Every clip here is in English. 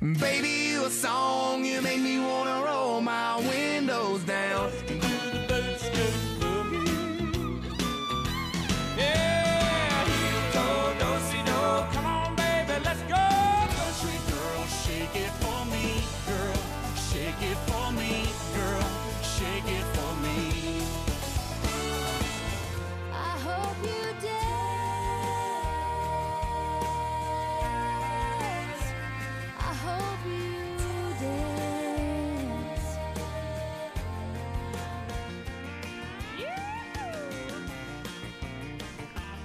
Baby, you a song, you make me wanna roll my windows down.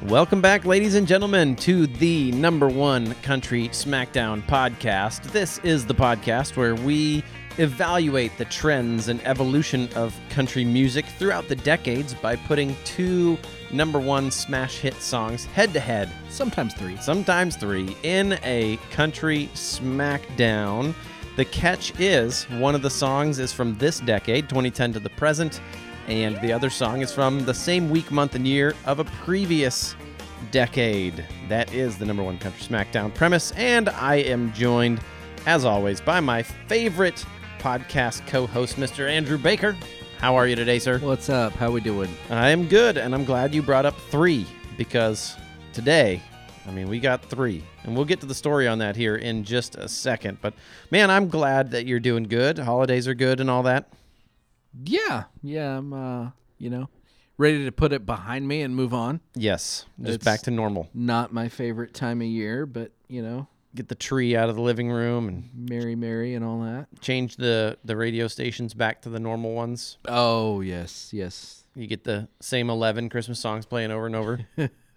Welcome back, ladies and gentlemen, to the number one country SmackDown podcast. This is the podcast where we evaluate the trends and evolution of country music throughout the decades by putting two number one smash hit songs head to head, Sometimes three. sometimes three, in a country SmackDown. The catch is one of the songs is from this decade, 2010 to the present, and the other song is from the same week, month, and year of a previous decade. That is the number one country SmackDown premise, and I am joined, as always, by my favorite podcast co-host, Mr. Andrew Baker. How are you today, sir? What's up? How we doing? I am good, and I'm glad you brought up three because today, I mean, we got three, and we'll get to the story on that here in just a second. But man, I'm glad that you're doing good. Holidays are good and all that. Yeah, yeah. I'm, uh, you know, ready to put it behind me and move on. Yes, just It's- back to normal. Not my favorite time of year, but you know, Get the tree out of the living room and Mary, Mary, and all that. change the the radio stations back to the normal ones. Oh yes, yes. You get the same 11 Christmas songs playing over and over.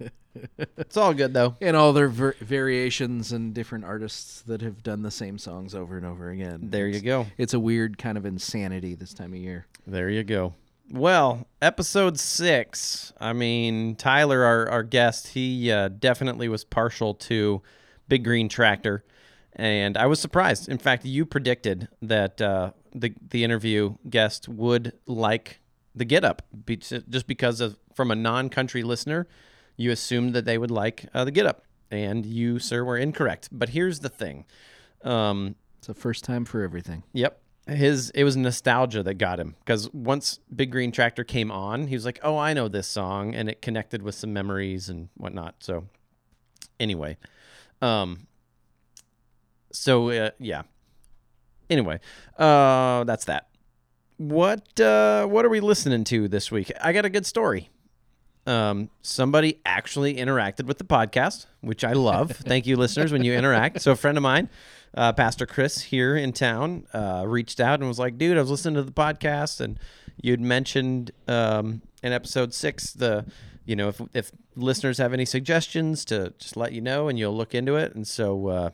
it's all good though. And all their ver- variations and different artists that have done the same songs over and over again. There you go. It's a weird kind of insanity this time of year. There you go. Well, episode six. I mean, Tyler, our, our guest, he uh, definitely was partial to Big Green Tractor, and I was surprised. In fact, you predicted that uh, the the interview guest would like the Get Up, be- just because of from a non-country listener, you assumed that they would like uh, the Get Up, and you, sir, were incorrect. But here's the thing. Um, It's a first time for everything. Yep. His it was nostalgia that got him because once Big Green Tractor came on, he was like, "Oh, I know this song," and it connected with some memories and whatnot. So, anyway, um, so uh, yeah. Anyway, uh, that's that. What uh, what are we listening to this week? I got a good story. Um, somebody actually interacted with the podcast, which I love. Thank you, listeners, when you interact. So, a friend of mine, uh, Pastor Chris here in town, uh, reached out and was like, "Dude, I was listening to the podcast, and you'd mentioned um, in episode six the, you know, if if listeners have any suggestions, to just let you know, and you'll look into it." And so, uh,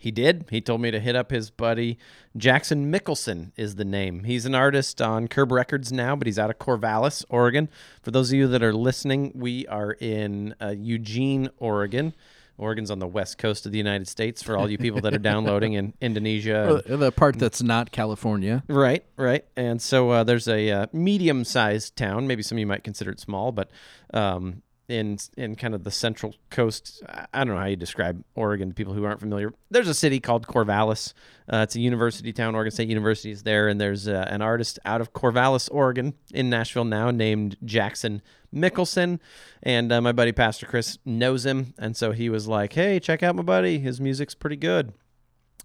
he did. He told me to hit up his buddy Jackson Michelson is the name. He's an artist on Curb Records now, but he's out of Corvallis, Oregon. For those of you that are listening, we are in uh, Eugene, Oregon. Oregon's on the west coast of the United States. For all you people that are downloading in Indonesia, the part that's not California. Right, right. And so uh, there's a uh, medium-sized town. Maybe some of you might consider it small, but um, in in kind of the central coast, I- don't know how you describe Oregon to people who aren't familiar. There's a city called Corvallis. Uh, it's a university town. Oregon State University is there, and there's uh, an artist out of Corvallis, Oregon, in Nashville now, named Jackson Michelson. And uh, my buddy Pastor Chris knows him, and so he was like, "Hey, check out my buddy. His music's pretty good."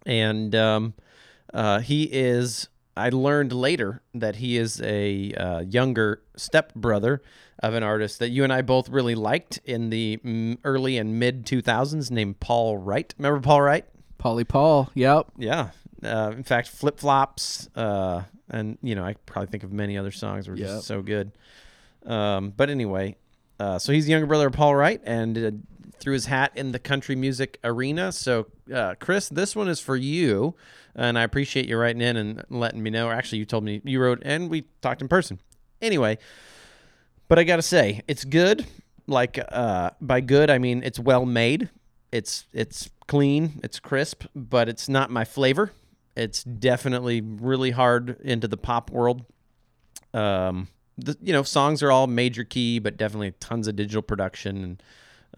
And um, uh, he is. I learned later that he is a uh, younger stepbrother of an artist that you and I both really liked in the mm, early and mid 2000s, named Paul Wright. Remember Paul Wright? Polly Paul. Yep. Yeah. Uh, in fact, Flip Flops, uh, and you know, I probably think of many other songs were Yep. just so good. Um, but anyway, uh, so he's the younger brother of Paul Wright, and uh, threw his hat in the country music arena. So, uh, Chris, this one is for you, and I appreciate you writing in and letting me know. Or actually, you told me you wrote, and we talked in person. Anyway, but I gotta say, it's good. Like uh, by good, I mean it's well made. It's it's clean. It's crisp, but it's not my flavor. It's definitely really hard into the pop world. Um, the, you know, songs are all major key, but definitely tons of digital production. And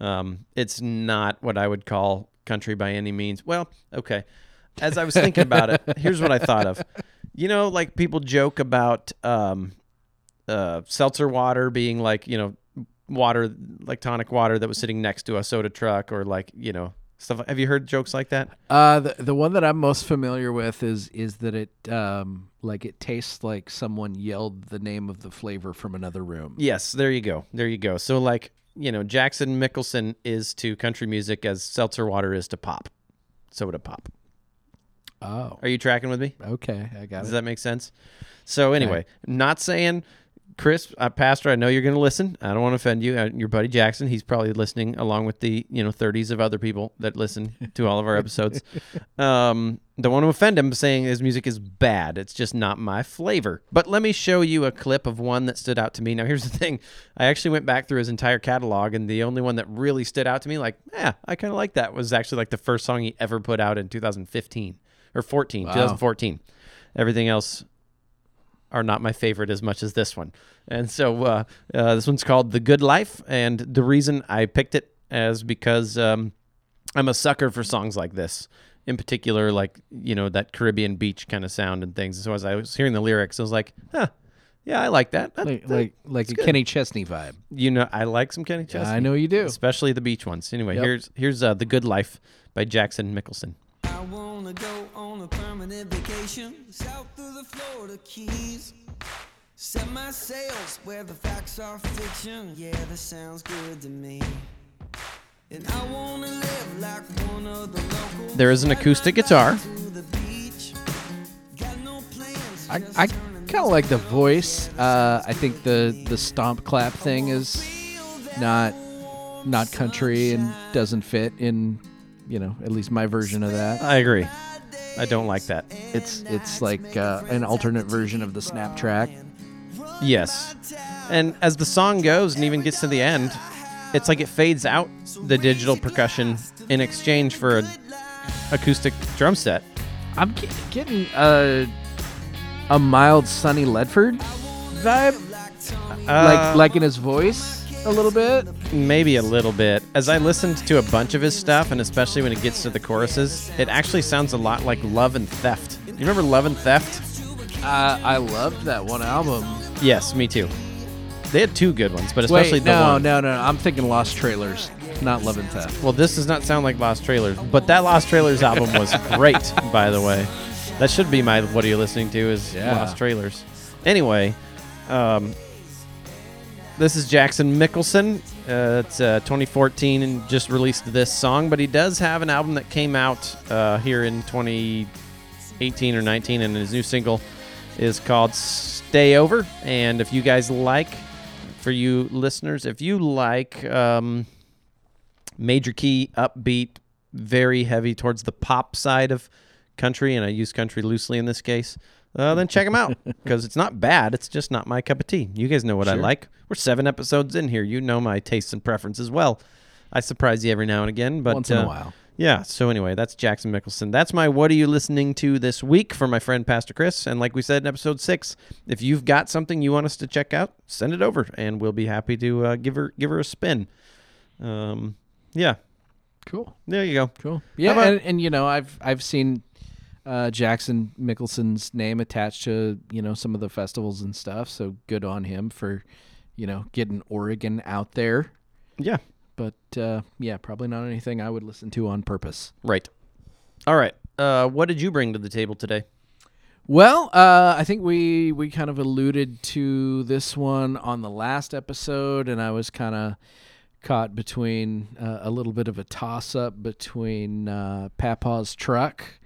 um, it's not what I would call country by any means. Well, okay. As I was thinking about it, here's what I thought of. You know, like people joke about um, uh, seltzer water being like, you know, water, like tonic water that was sitting next to a soda truck or like, you know, stuff. Have you heard jokes like that? Uh, the the one that I'm most familiar with is is that it um like it tastes like someone yelled the name of the flavor from another room. Yes, there you go. There you go. So, like, you know, Jackson Michelson is to country music as seltzer water is to pop, soda pop. Oh, Are you tracking with me? okay, I got Does it. that make sense? So anyway, not saying, Chris, uh, Pastor, I know you're going to listen. I don't want to offend you. Uh, your buddy Jackson, he's probably listening along with the you know 30s of other people that listen to all of our episodes. um, don't want to offend him, saying his music is bad. It's just not my flavor. But let me show you a clip of one that stood out to me. Now, here's the thing: I actually went back through his entire catalog, and the only one that really stood out to me, like, yeah, I kind of like that, was actually like the first song he ever put out in 2015 or 14, 2014. Everything else are not my favorite as much as this one. And so uh, uh, this one's called The Good Life. And the reason I picked it is because um, I'm a sucker for songs like this. In particular, like, you know, that Caribbean beach kind of sound and things. So as I was hearing the lyrics, I was like, huh, yeah, I like that. That- Like that- like like a good. Kenny Chesney vibe. you know, I like some Kenny Chesney. I know you do. Especially the beach ones. Anyway, Yep. here's here's uh, The Good Life by Jackson Michelson. I wanna go on a permanent vacation south through the Florida Keys. Set my sails where the facts are fiction. Yeah, that sounds good to me. And I wanna live like one of the locals. There is an acoustic guitar. To the beach. Got no I, I kind of like the voice. Uh, I think the the stomp clap thing is not not country and doesn't fit in you know at least my version of that. I agree. I don't like that. It's it's like uh, an alternate version of the snap track. Yes. And as the song goes and even gets to the end, it's like it fades out the digital percussion in exchange for an acoustic drum set. I'm ge- getting a a mild Sonny Ledford vibe, Uh, like like in his voice a little bit. maybe a little bit. As I listened to a bunch of his stuff, and especially when it gets to the choruses, it actually sounds a lot like Love and Theft. You remember Love and Theft? Uh, I loved that one album. Yes, me too. They had two good ones, but Wait, especially the no, one. no, no. I'm thinking Lost Trailers, not Love and Theft. Well, this does not sound like Lost Trailers, but that Lost Trailers album was great, by the way. That should be my what are you listening to is Yeah. Lost Trailers. Anyway, um, this is Jackson Michelson. Uh, it's uh, 2014 and just released this song, but he does have an album that came out uh, here in 2018 or 19, and his new single is called "Stay Over." And if you guys like, for you listeners, if you like. Um, major key, upbeat, very heavy towards the pop side of country, and I use country loosely in this case, uh, then check them out because it's not bad. It's just not my cup of tea. You guys know what I like. We're seven episodes in here. You know my tastes and preferences well. I surprise you every now and again, but Once in a uh, while. Yeah. So anyway, that's Jackson Michelson. That's my what are you listening to this week for my friend Pastor Chris. And like we said in episode six, if you've got something you want us to check out, send it over, and we'll be happy to uh, give her give her a spin. Um, yeah. Cool. There you go. Cool. Yeah, about- and, and you know, I've I've seen uh, Jackson Michelson's name attached to you know some of the festivals and stuff. So good on him for you know getting Oregon out there. Yeah. But uh, yeah, probably not anything I would listen to on purpose. Right. All right. Uh, what did you bring to the table today? Well, uh, I think we we kind of alluded to this one on the last episode, and I was kind of caught between uh, a little bit of a toss up between uh, Papa's truck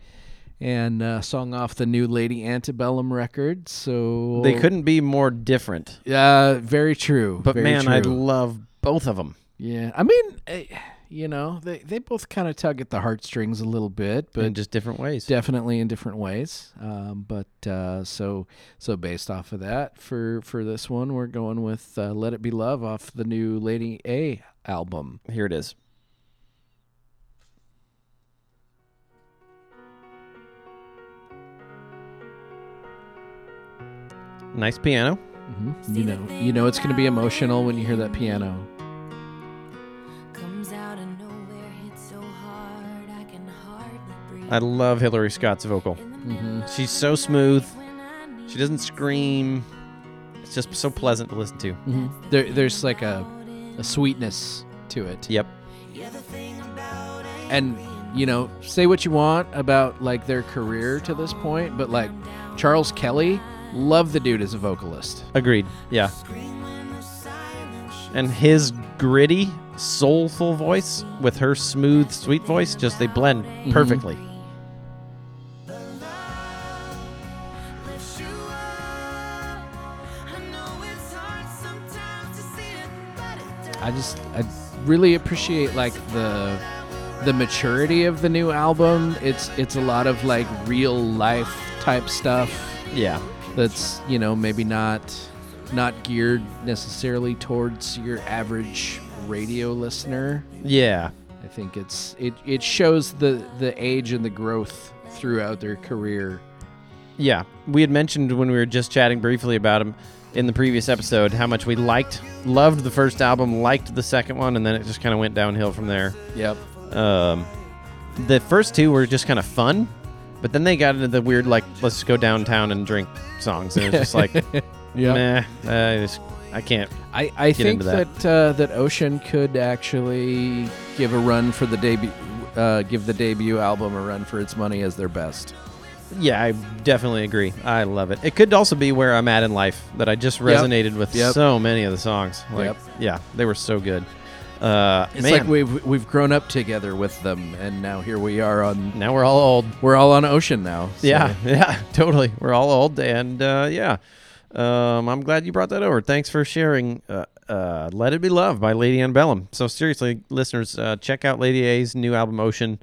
and uh, song off the new Lady Antebellum record. So They couldn't be more different. Uh, very true. But very man, I love both of them. yeah. I mean, eh, you know, they they both kind of tug at the heartstrings a little bit, but in just different ways. definitely in different ways. Um, but uh, so so based off of that, for for this one, we're going with uh, "Let It Be Love" off the new Lady A album. Here it is. Nice piano. hmm You know, you know it's going to be emotional when you hear that piano. Comes out of nowhere, hits so hard I can hardly breathe. I love Hillary Scott's vocal. She's so smooth. She doesn't scream. It's just so pleasant to listen to. There, there's like a, a sweetness to it. Yep. and you know say what you want about like their career to this point but like charles kelley love the dude as a vocalist Agreed. Yeah. And his gritty, soulful voice with her smooth, sweet voice just they blend mm-hmm. perfectly. i just i really appreciate like the the maturity of the new album it's it's a lot of like real life type stuff Yeah. That's you know maybe not not geared necessarily towards your average radio listener Yeah. I think it's it, it shows the the age and the growth throughout their career. Yeah. We had mentioned when we were just chatting briefly about him in the previous episode how much we liked, loved the first album, liked the second one, and then it just kind of went downhill from there. Yep. Um, the first two were just kind of fun, but then they got into the weird, like, let's go downtown and drink songs. And it was just like, Yeah. meh, I, just, I can't. I, I think that. that uh, that Ocean could actually give a run for the debut uh, give the debut album a run for its money as their best. Yeah, I definitely agree. I love it. It could also be where I'm at in life that I just resonated with Yep. so many of the songs. Like, Yep. yeah, they were so good. Uh, It's man, like we've we've grown up together with them, and now here we are on now we're all old. we're all on Ocean now. so- Yeah, yeah, totally. We're all old, and uh, yeah, um, I'm glad you brought that over. Thanks for sharing. Uh, uh, Let It Be Love by Lady Antebellum. So seriously, listeners, uh, check out Lady A's new album Ocean.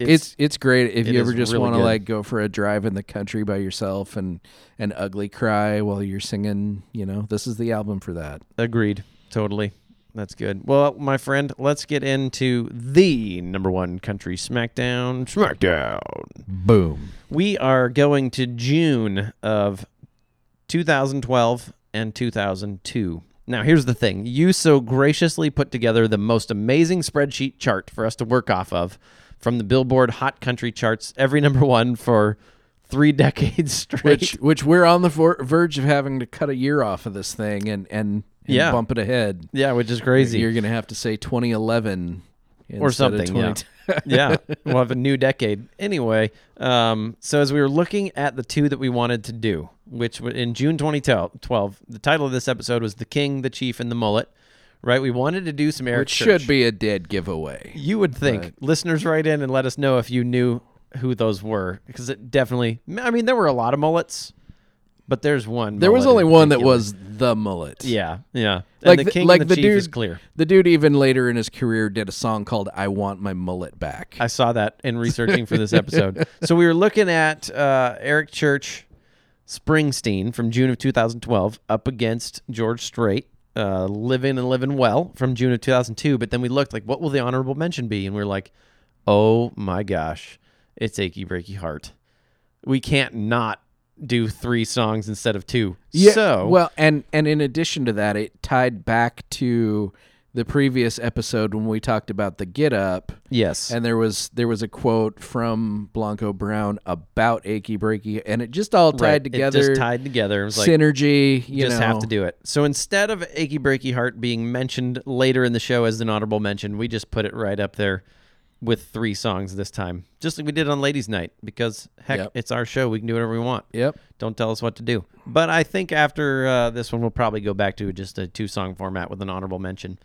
It's it's great if it you ever just really want to like go for a drive in the country by yourself and and ugly cry while you're singing. You know, this is the album for that. Agreed. Totally. That's good. Well, my friend, let's get into the number one country SmackDown. SmackDown. Boom. We are going to June of 2012 and 2002. Now, here's the thing. You so graciously put together the most amazing spreadsheet chart for us to work off of from the Billboard Hot Country charts, every number one for three decades straight. Which which we're on the ver- verge of having to cut a year off of this thing and and, and Yeah. bump it ahead. yeah, which is crazy. You're gonna have to say 2011 or something. Yeah. yeah, we'll have a new decade. Anyway, um, so as we were looking at the two that we wanted to do, which in June 2012, the title of this episode was "The King, the Chief, and the Mullet." Right? We wanted to do some Eric Which Church. should be a dead giveaway. You would think Right. listeners write in and let us know if you knew who those were, because it definitely. I mean, there were a lot of mullets, but there's one. There was only one that was the mullet. Yeah, yeah. Like and the the- king like the, the chief is clear. The dude even later in his career did a song called "I Want My Mullet Back." I saw that in researching for this episode. so we were looking at uh, Eric Church Springsteen from June of 2012 up against George Strait, uh, Living and Living Well from June of 2002. But then we looked like, what will the honorable mention be? And we are like, oh my gosh, it's Achy Breaky Heart. We can't not do three songs instead of two. Yeah. so well, and and in addition to that, it tied back to the previous episode when we talked about the Get Up, yes, and there was there was a quote from Blanco Brown about achy breaky, and it just all tied right. together. It just tied together. It was like synergy. You just know, have to do it. So instead of Achy Breaky Heart being mentioned later in the show as an honorable mention, we just put it right up there with three songs this time, just like we did on Ladies' Night, because heck, Yep. it's our show. We can do whatever we want. Yep. Don't tell us what to do. But I think after uh, this one, we'll probably go back to just a two song format with an honorable mention.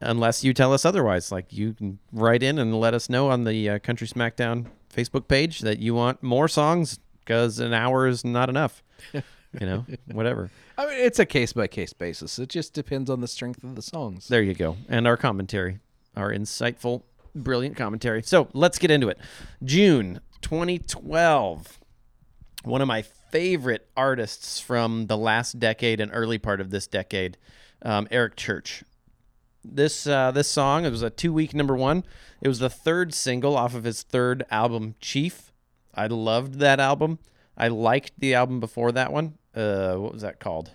Unless you tell us otherwise, like you can write in and let us know on the uh, Country Smackdown Facebook page that you want more songs because an hour is not enough. you know, whatever. I mean, it's a case by case basis. It just depends on the strength of the songs. There you go. And our commentary, our insightful, brilliant commentary. So let's get into it. June 2012. One of my favorite artists from the last decade and early part of this decade, um, Eric Church. This uh, this song it was a two week number one. It was the third single off of his third album, Chief. I loved that album. I liked the album before that one. Uh, what was that called?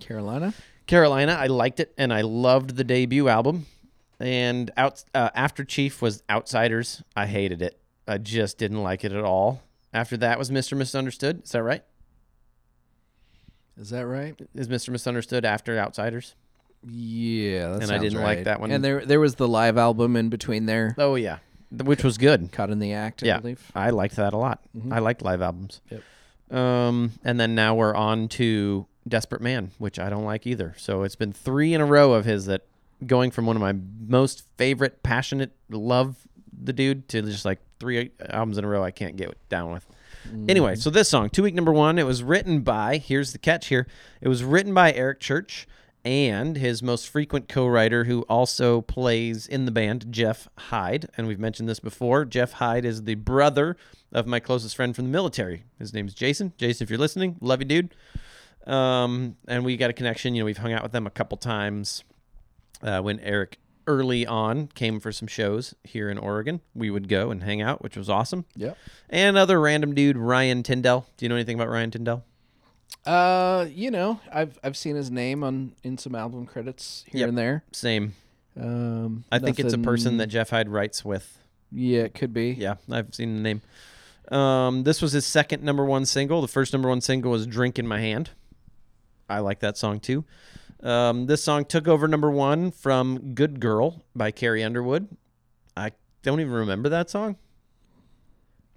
Carolina. Carolina, I liked it and I loved the debut album. And out uh, after Chief was Outsiders, I hated it. I just didn't like it at all. After that was Mr. Misunderstood. Is that right? Is that right? Is Mr. Misunderstood after Outsiders? Yeah, And I didn't like that one. And there there was the live album in between there, Oh yeah, which was good. caught in the act. I yeah, believe. I liked that a lot. I liked live albums. Yep. Um, and then now we're on to Desperate Man, which I don't like either. So it's been three in a row of his that going from one of my most favorite, passionate, love the dude to just like three albums in a row I can't get down with. Anyway, so this song, two week number one, it was written by, here's the catch here, it was written by Eric Church and his most frequent co writer, who also plays in the band, Jeff Hyde. And we've mentioned this before. Jeff Hyde is the brother of my closest friend from the military. His name's Jason. Jason, if you're listening, love you, dude. Um, and we got a connection. You know, we've hung out with them a couple times. Uh, when Eric early on came for some shows here in Oregon, we would go and hang out, which was awesome. Yeah. And other random dude, Ryan Tyndell. Do you know anything about Ryan Tyndell? Uh, you know, I've I've seen his name on in some album credits here Yep. and there. Same. Um, I think it's a person that Jeff Hyde writes with. Yeah, it could be. Yeah, I've seen the name. Um, this was his second number one single. The first number one single was "Drink in My Hand." I like that song too. Um, this song took over number one from "Good Girl" by Carrie Underwood. I don't even remember that song.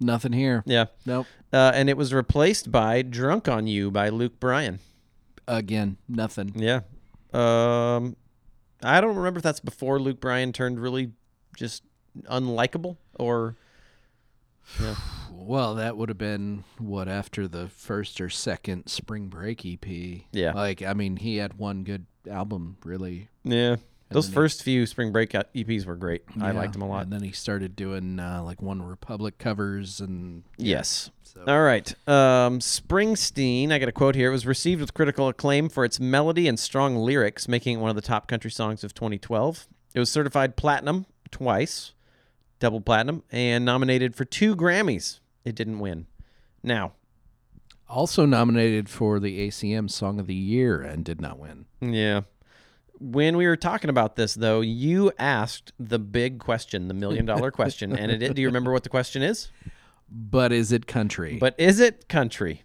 Nothing here. Yeah, Nope. uh, and it was replaced by "Drunk on You" by Luke Bryan. Again, nothing. Yeah, um, I don't remember if that's before Luke Bryan turned really just unlikable or. Yeah. Well, that would have been what after the first or second Spring Break EP. Yeah. Like, I mean, he had one good album, really. Yeah. Those then he- first few Spring Break EPs were great. I liked them a lot. And then he started doing uh, like One Republic covers and Yes. So- All right. Um, Springsteen, I got a quote here. It was received with critical acclaim for its melody and strong lyrics, making it one of the top country songs of 2012. It was certified platinum twice, double platinum, and nominated for two Grammys. It didn't win. Now, also nominated for the ACM Song of the Year and did not win. yeah. When we were talking about this, though, you asked the big question, the million dollar question, and it. Do you remember what the question is? But is it country? But is it country?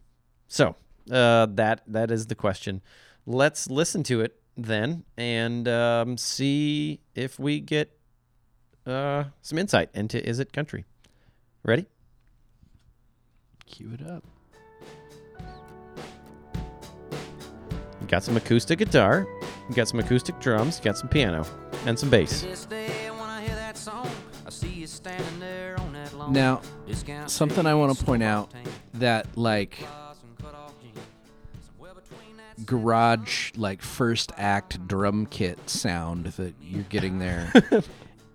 So uh, that that is the question. Let's listen to it then and um, see if we get uh, some insight into is it country. Ready? Cue it up. You got some acoustic guitar. You got some acoustic drums. You got some piano and some bass. This day when I hear that song, I see you standing there on that lawn. Now, something I want to point out that like cars and cut-off jeans. Somewhere between that garage like first act drum kit sound that you're getting there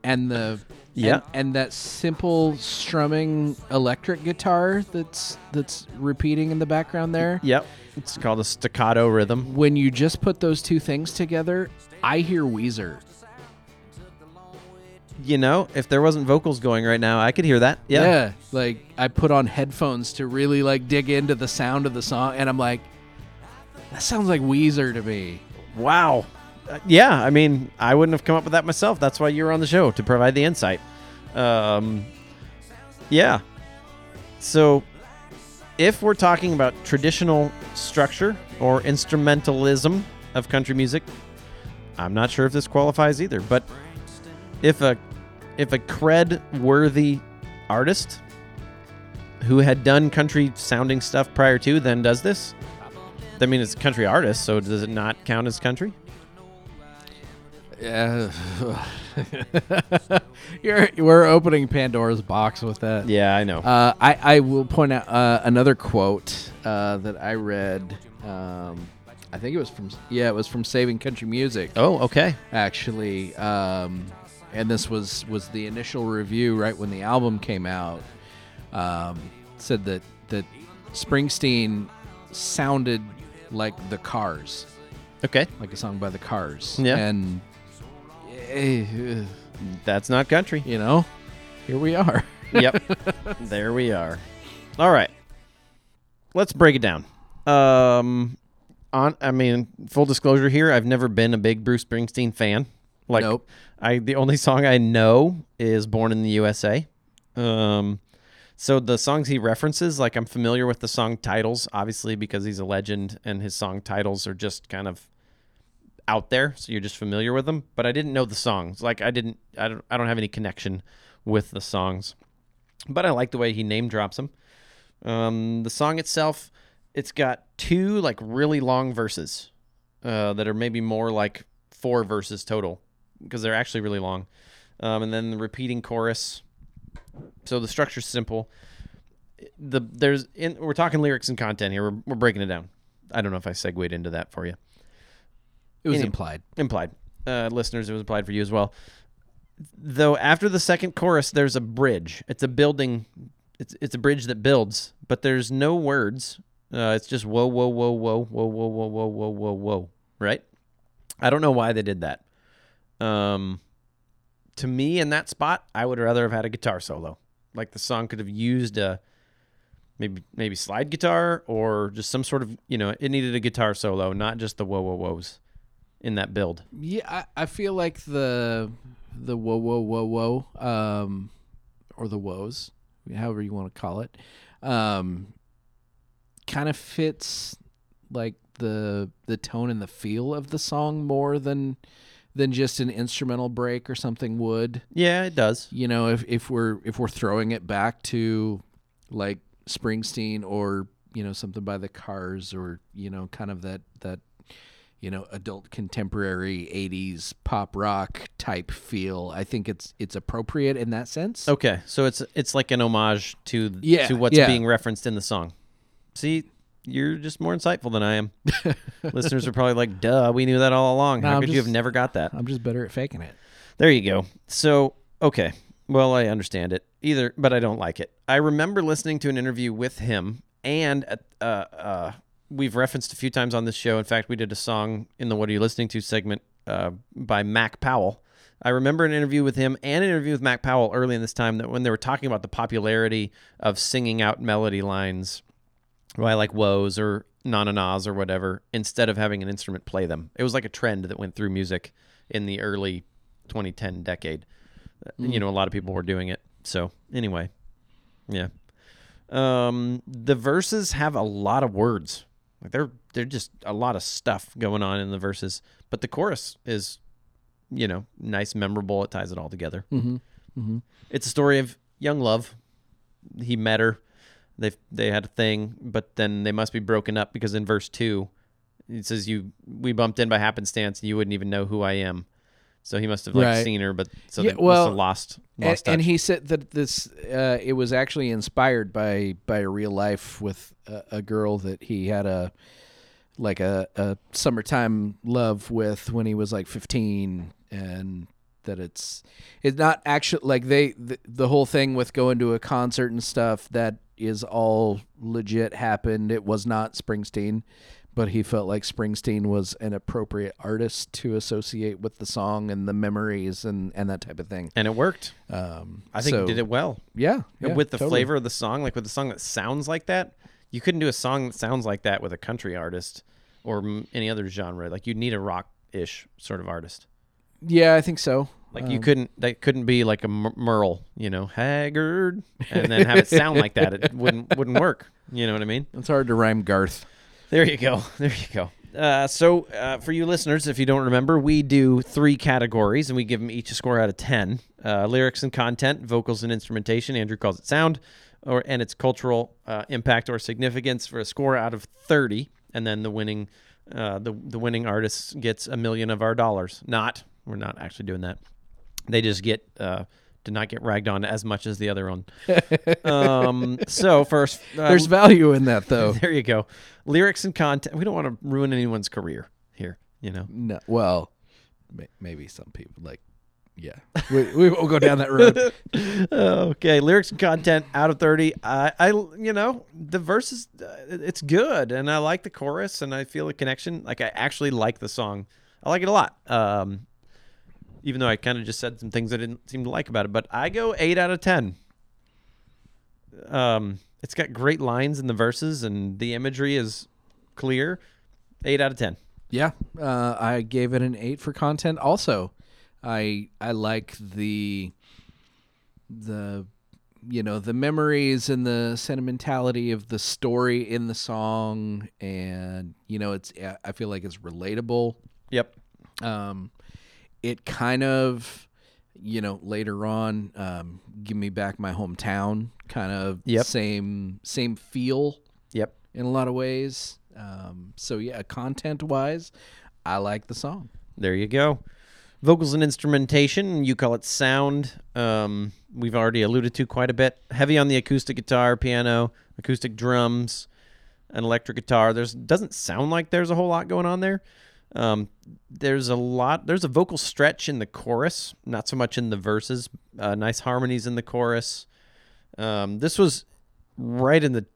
and the Yeah. and, and that simple strumming electric guitar that's that's repeating in the background there Yep. It's called a staccato rhythm. when you just put those two things together i hear weezer You know, if there wasn't vocals going right now, I could hear that. Yeah. like i put on headphones to really like dig into the sound of the song and i'm like that sounds like weezer to me Wow. Uh, yeah, I mean, I wouldn't have come up with that myself. That's why you're on the show to provide the insight. Um, yeah. So, if we're talking about traditional structure or instrumentalism of country music, I'm not sure if this qualifies either. But if a if a cred worthy artist who had done country sounding stuff prior to then does this, I mean, it's a country artist, so does it not count as country? Yeah. You're, we're opening Pandora's box with that. Yeah, I know. Uh, I, I will point out uh, another quote uh, that I read. Um, I think it was from yeah, it was from Saving Country Music oh, okay. actually. Um, and this was was the initial review right when the album came out. Um, said that that Springsteen sounded like the Cars, Okay. like a song by the Cars. Yeah. and eh, That's not country. you know, here we are. yep. There we are. All right. Let's break it down. Um on I mean, full disclosure here, I've never been a big Bruce Springsteen fan. Like Nope. I the only song I know is Born in the USA. Um So the songs he references, like I'm familiar with the song titles, obviously because he's a legend and his song titles are just kind of out there, so you're just familiar with them. But I didn't know the songs. Like I didn't, I don't, I don't have any connection with the songs. But I like the way he name drops them. Um, the song itself, it's got two like really long verses uh, that are maybe more like four verses total because they're actually really long. Um, and then the repeating chorus. So the structure's simple. The there's in we're talking lyrics and content here. We're, we're breaking it down. I don't know if I segued into that for you. It was Any- implied. Implied. Uh, listeners, it was implied for you as well. Though after the second chorus, there's a bridge. It's a building. It's it's a bridge that builds, but there's no words. Uh, it's just whoa, whoa, whoa, whoa, whoa, whoa, whoa, whoa, whoa, whoa, whoa. Right? I don't know why they did that. Um, to me, in that spot, I would rather have had a guitar solo. Like the song could have used a maybe maybe slide guitar or just some sort of you know it needed a guitar solo, not just the whoa, whoa, whoas in that build. Yeah, I, I feel like the the whoa whoa whoa whoa um or the woes, however you want to call it, um kind of fits like the the tone and the feel of the song more than than just an instrumental break or something would. Yeah, it does. You know, if if we're if we're throwing it back to like Springsteen or you know something by the Cars or you know kind of that that you know adult contemporary 80s pop rock type feel i think it's it's appropriate in that sense Okay, so it's it's like an homage to Yeah, to what's yeah. being referenced in the song. See, you're just more insightful than I am. Listeners are probably like, "Duh, we knew that all along. No, How I'm could you have never got that?" i'm just better at faking it There you go. So, okay. Well, I understand it either, but I don't like it. I remember listening to an interview with him, and uh, uh, we've referenced a few times on this show. In fact, we did a song in the "What Are You Listening To" segment uh, by Mac Powell. I remember an interview with him and an interview with Mac Powell early in this time that when they were talking about the popularity of singing out melody lines by like woes or na-na-nas or whatever instead of having an instrument play them. It was like a trend that went through music in the early 2010 decade. Uh, You know, a lot of people were doing it. So anyway, yeah. Um, the verses have a lot of words. Like they're they're just a lot of stuff going on in the verses, but the chorus is, you know, nice, memorable. It ties it all together. mm-hmm. Mm-hmm. It's a story of young love. He met her. They they had a thing, but then they must be broken up because in verse two, it says you we bumped in by happenstance and you wouldn't even know who I am. So he must have like Right. seen her, but so Yeah, they must have lost lost and touch. he said that this uh, it was actually inspired by by a real life with a, a girl that he had a like a, a summertime love with when he was like 15 and that it's it's not actually like they the, the whole thing with going to a concert and stuff that is all legit happened it was not Springsteen but he felt like Springsteen was an appropriate artist to associate with the song and the memories and and that type of thing and it worked. um I think so- he did it well. yeah, yeah, with the totally. flavor of the song, like with the song that sounds like that. You couldn't do a song that sounds like that with a country artist or m- any other genre. Like you'd need a rock-ish sort of artist. yeah i think so Like you Um, couldn't, that couldn't be like a M- Merle, you know, Haggard, and then have it sound like that. It wouldn't wouldn't work. You know what I mean? it's hard to rhyme garth There you go. There you go. Uh, so, uh, for you listeners, if you don't remember, we do three categories and we give them each a score out of 10 uh, lyrics and content, vocals and instrumentation. Andrew calls it sound, or and its cultural uh, impact or significance for a score out of 30. And then the winning. Uh, the the winning artist gets a million of our dollars. Not we're not actually doing that. They just get to not get ragged on as much as the other one. um, so first, uh, there's value in that though there you go. Lyrics and content. We don't want to ruin anyone's career here, you know. no well may, maybe some people like yeah we, we will go down that road okay, lyrics and content out of 30. I I you know, the verses uh, it's good and I like the chorus and I feel a connection. Like I actually like the song. I like it a lot. Um even though I kind of just said some things I didn't seem to like about it, but I go 8 out of 10. Um it's got great lines in the verses and the imagery is clear. 8 out of 10. yeah uh, i gave it an eight for content also i i like the the you know the memories and the sentimentality of the story in the song, and you know it's I feel like it's relatable. Yep. Um, it kind of, you know, later on, um, give me back my hometown, kind of Yep. same same feel Yep. in a lot of ways. Um, so yeah, content wise, I like the song. There you go. Vocals and instrumentation, you call it sound. Um, we've already alluded to quite a bit. Heavy on the acoustic guitar, piano, acoustic drums, an electric guitar. There's doesn't sound like there's a whole lot going on there. Um, there's a lot. There's a vocal stretch in the chorus, not so much in the verses. Uh, nice harmonies in the chorus. Um, this was right in the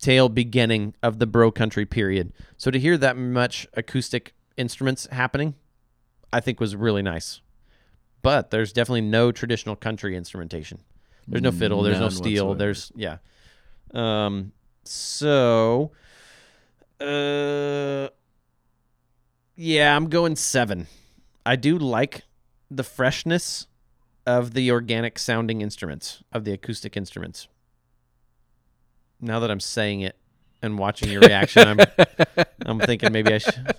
tail beginning of the bro country period. So to hear that much acoustic instruments happening, I think was really nice. But there's definitely no traditional country instrumentation. There's no fiddle, there's no steel, whatsoever. there's yeah. Um so uh yeah, I'm going 7. I do like the freshness of the organic sounding instruments, of the acoustic instruments. Now that I'm saying it and watching your reaction, I'm I'm thinking maybe I should.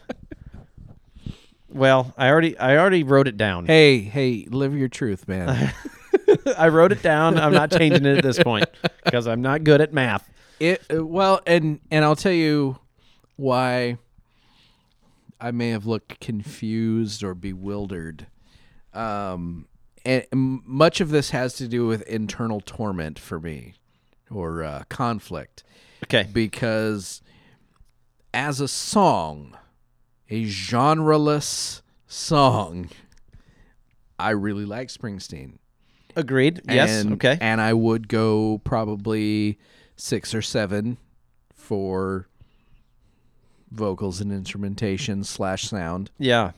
Well, I already I already wrote it down. Hey, hey, live your truth, man. I wrote it down. I'm not changing it at this point because I'm not good at math. it well, and and I'll tell you why I may have looked confused or bewildered. Um, and much of this has to do with internal torment for me, or uh, conflict. Okay. because as a song, a genreless song, I really like Springsteen. Agreed. Yes. Okay. And I would go probably six or seven for vocals and instrumentation slash sound. yeah.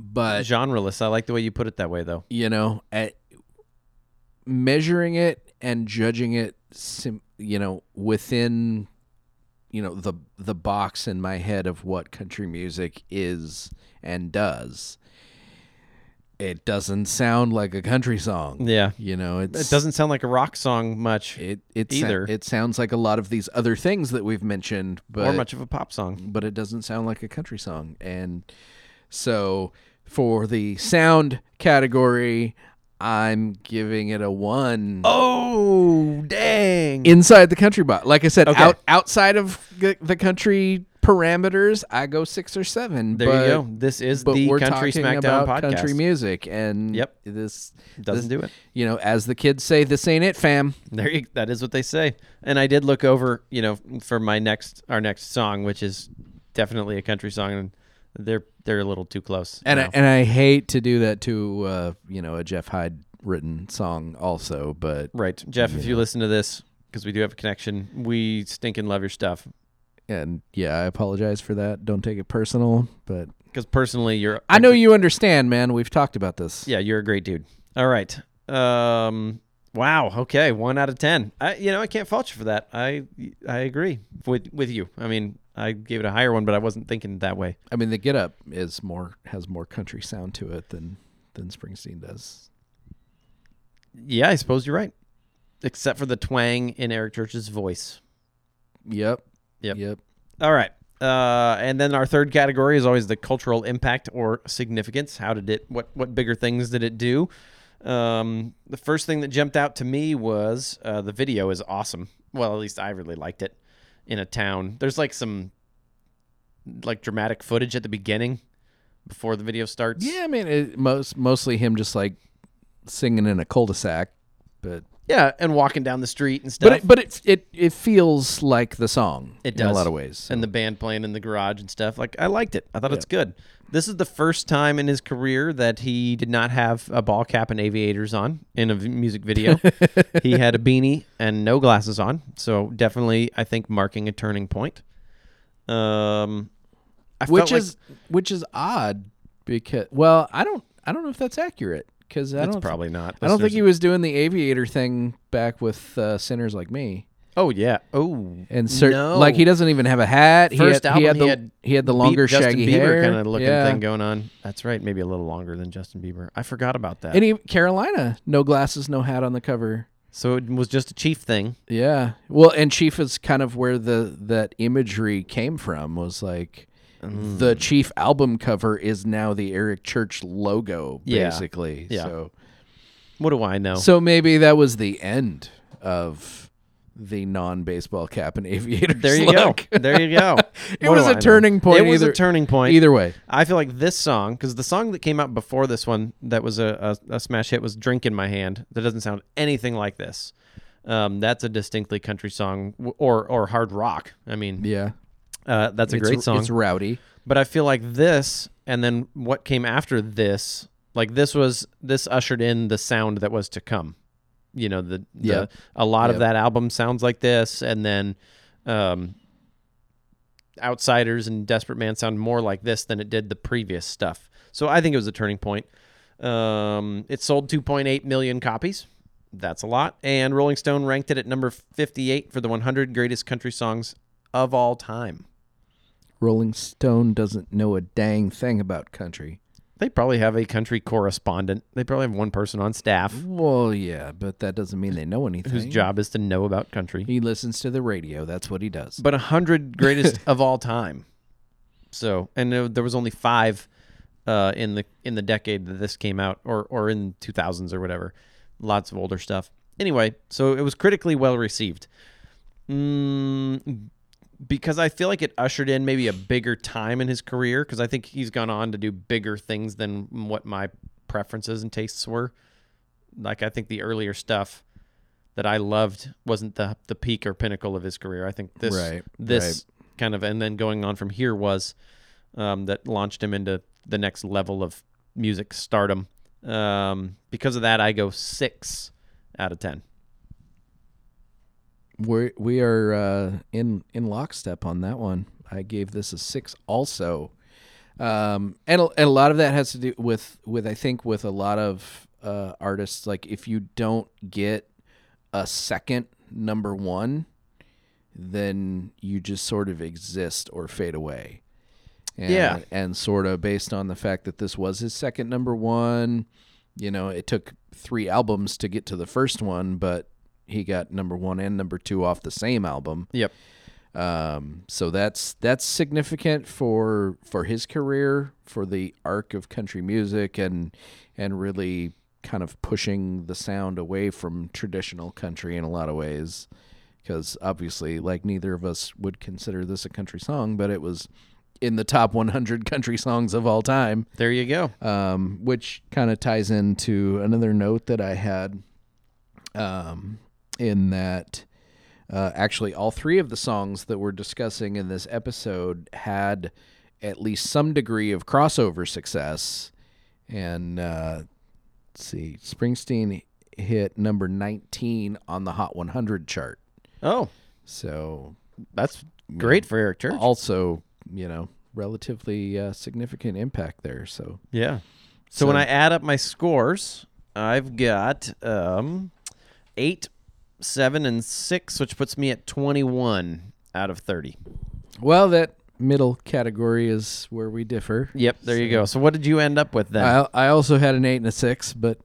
But Genreless. I like the way you put it that way, though. you know, at measuring it and judging it, sim, you know, within, you know, the the box in my head of what country music is and does. It doesn't sound like a country song. Yeah. You know, it's It doesn't sound like a rock song much, it it either. it sounds like a lot of these other things that we've mentioned, but or much of a pop song. but it doesn't sound like a country song. And so for the sound category, I'm giving it a one. Oh, dang. Inside the country box, like I said, Okay. out outside of the, the country parameters, I go six or seven. there but, you go. This is the Country Smackdown podcast. country music, and Yep. this Doesn't this- do it. You know, as the kids say, this ain't it, fam. There you, that is what they say. And I did look over, you know, for my next our next song, which is definitely a country song, and they're they're a little too close. And now. I, and I hate to do that to uh, you know a Jeff Hyde written song also, but right, Jeff, if you listen to this, because we do have a connection, we stinking love your stuff. And yeah, I apologize for that. Don't take it personal, but Because personally, you're I know you understand, man. We've talked about this. Yeah, you're a great dude. All right. Um. Wow. Okay. One out of ten. I, you know, I can't fault you for that. I, I agree with with you. I mean, I gave it a higher one, but I wasn't thinking that way. I mean, the Get Up is more has more country sound to it than than Springsteen does. Yeah, I suppose you're right. Except for the twang in Eric Church's voice. Yep. Yep. Yep. All right. Uh, and then our third category is always the cultural impact or significance. How did it? What what bigger things did it do? Um, the first thing that jumped out to me was uh, the video is awesome. Well, at least I really liked it. In a town, there's like some like dramatic footage at the beginning before the video starts. Yeah, I mean, it, most mostly him just like singing in a cul-de-sac, but yeah, and walking down the street and stuff. but it, but it it it feels like the song. It does in a lot of ways. and the band playing in the garage and stuff. Like I liked it. I thought it's good. This is the first time in his career that he did not have a ball cap and aviators on in a v- music video. he had a beanie and no glasses on. So definitely, I think marking a turning point. Um, I which felt like is which is odd because well, I don't I don't know if that's accurate because I it's don't probably not. I don't think he was doing the aviator thing back with uh, sinners like me. Oh yeah. Oh, And cer- no. like he doesn't even have a hat. First he had, he had album, the he had he had the Be- longer Justin shaggy Bieber hair kind of looking yeah. thing going on. That's right. Maybe a little longer than Justin Bieber. I forgot about that. And he, Carolina, no glasses, no hat on the cover. So it was just a Chief thing. Yeah. Well, and Chief is kind of where the that imagery came from. Was like the Mm. Chief album cover is now the Eric Church logo, Yeah. basically. Yeah. So, What do I know? so maybe that was the end of the non-baseball cap and aviator. there you look. go. There you go. It What was a I know? turning point It was a turning point. Either way, I feel like this song, because the song that came out before this one, that was a, a, a smash hit, was "Drink in My Hand." That doesn't sound anything like this. Um, that's a distinctly country song, or or hard rock. I mean, yeah, uh, that's a It's- great song. It's rowdy. But I feel like this, and then what came after this, like this was this ushered in the sound that was to come. You know, the, the Yeah. a lot of that album sounds like this, and then um, Outsiders and Desperate Man sound more like this than it did the previous stuff. So I think it was a turning point. Um, it sold 2.8 million copies. That's a lot. And Rolling Stone ranked it at number 58 for the 100 greatest country songs of all time. Rolling Stone doesn't know a dang thing about country. They probably have a country correspondent. They probably have one person on staff Well, yeah, but that doesn't mean they know anything. whose job is to know about country. He listens to the radio. That's what he does. But a hundred greatest of all time. So, and there there was only five uh, in the in the decade that this came out, or or in two thousands or whatever. Lots of older stuff. Anyway, so it was critically well received. Mm, because I feel like it ushered in maybe a bigger time in his career. Because I think he's gone on to do bigger things than what my preferences and tastes were. Like I think the earlier stuff that I loved wasn't the the peak or pinnacle of his career. I think this Right, this kind of and then going on from here was um, that launched him into the next level of music stardom. Um, because of that, I go six out of ten. We're we are uh, in in lockstep on that one. I gave this a six also, um, and a, and a lot of that has to do with with I think with a lot of uh, artists. Like if you don't get a second number one, then you just sort of exist or fade away. And, Yeah. and sort of based on the fact that this was his second number one, you know, it took three albums to get to the first one, but he got number one and number two off the same album. Yep. Um, so that's that's significant for for his career, for the arc of country music, and and really kind of pushing the sound away from traditional country in a lot of ways. Because obviously, like neither of us would consider this a country song, but it was in the top 100 country songs of all time There you go. um, which kind of ties into another note that I had um, in that uh, actually all three of the songs that we're discussing in this episode had at least some degree of crossover success. And uh, let's see, Springsteen hit number 19 on the Hot 100 chart. Oh, So that's great for Eric Church. also, you know, relatively uh, significant impact there. So Yeah. So, when I add up my scores, I've got um, eight, seven, and six, which puts me at twenty-one out of thirty. Well, that middle category is where we differ. Yep, there you go. So what did you end up with then? I, I also had an eight and a six, but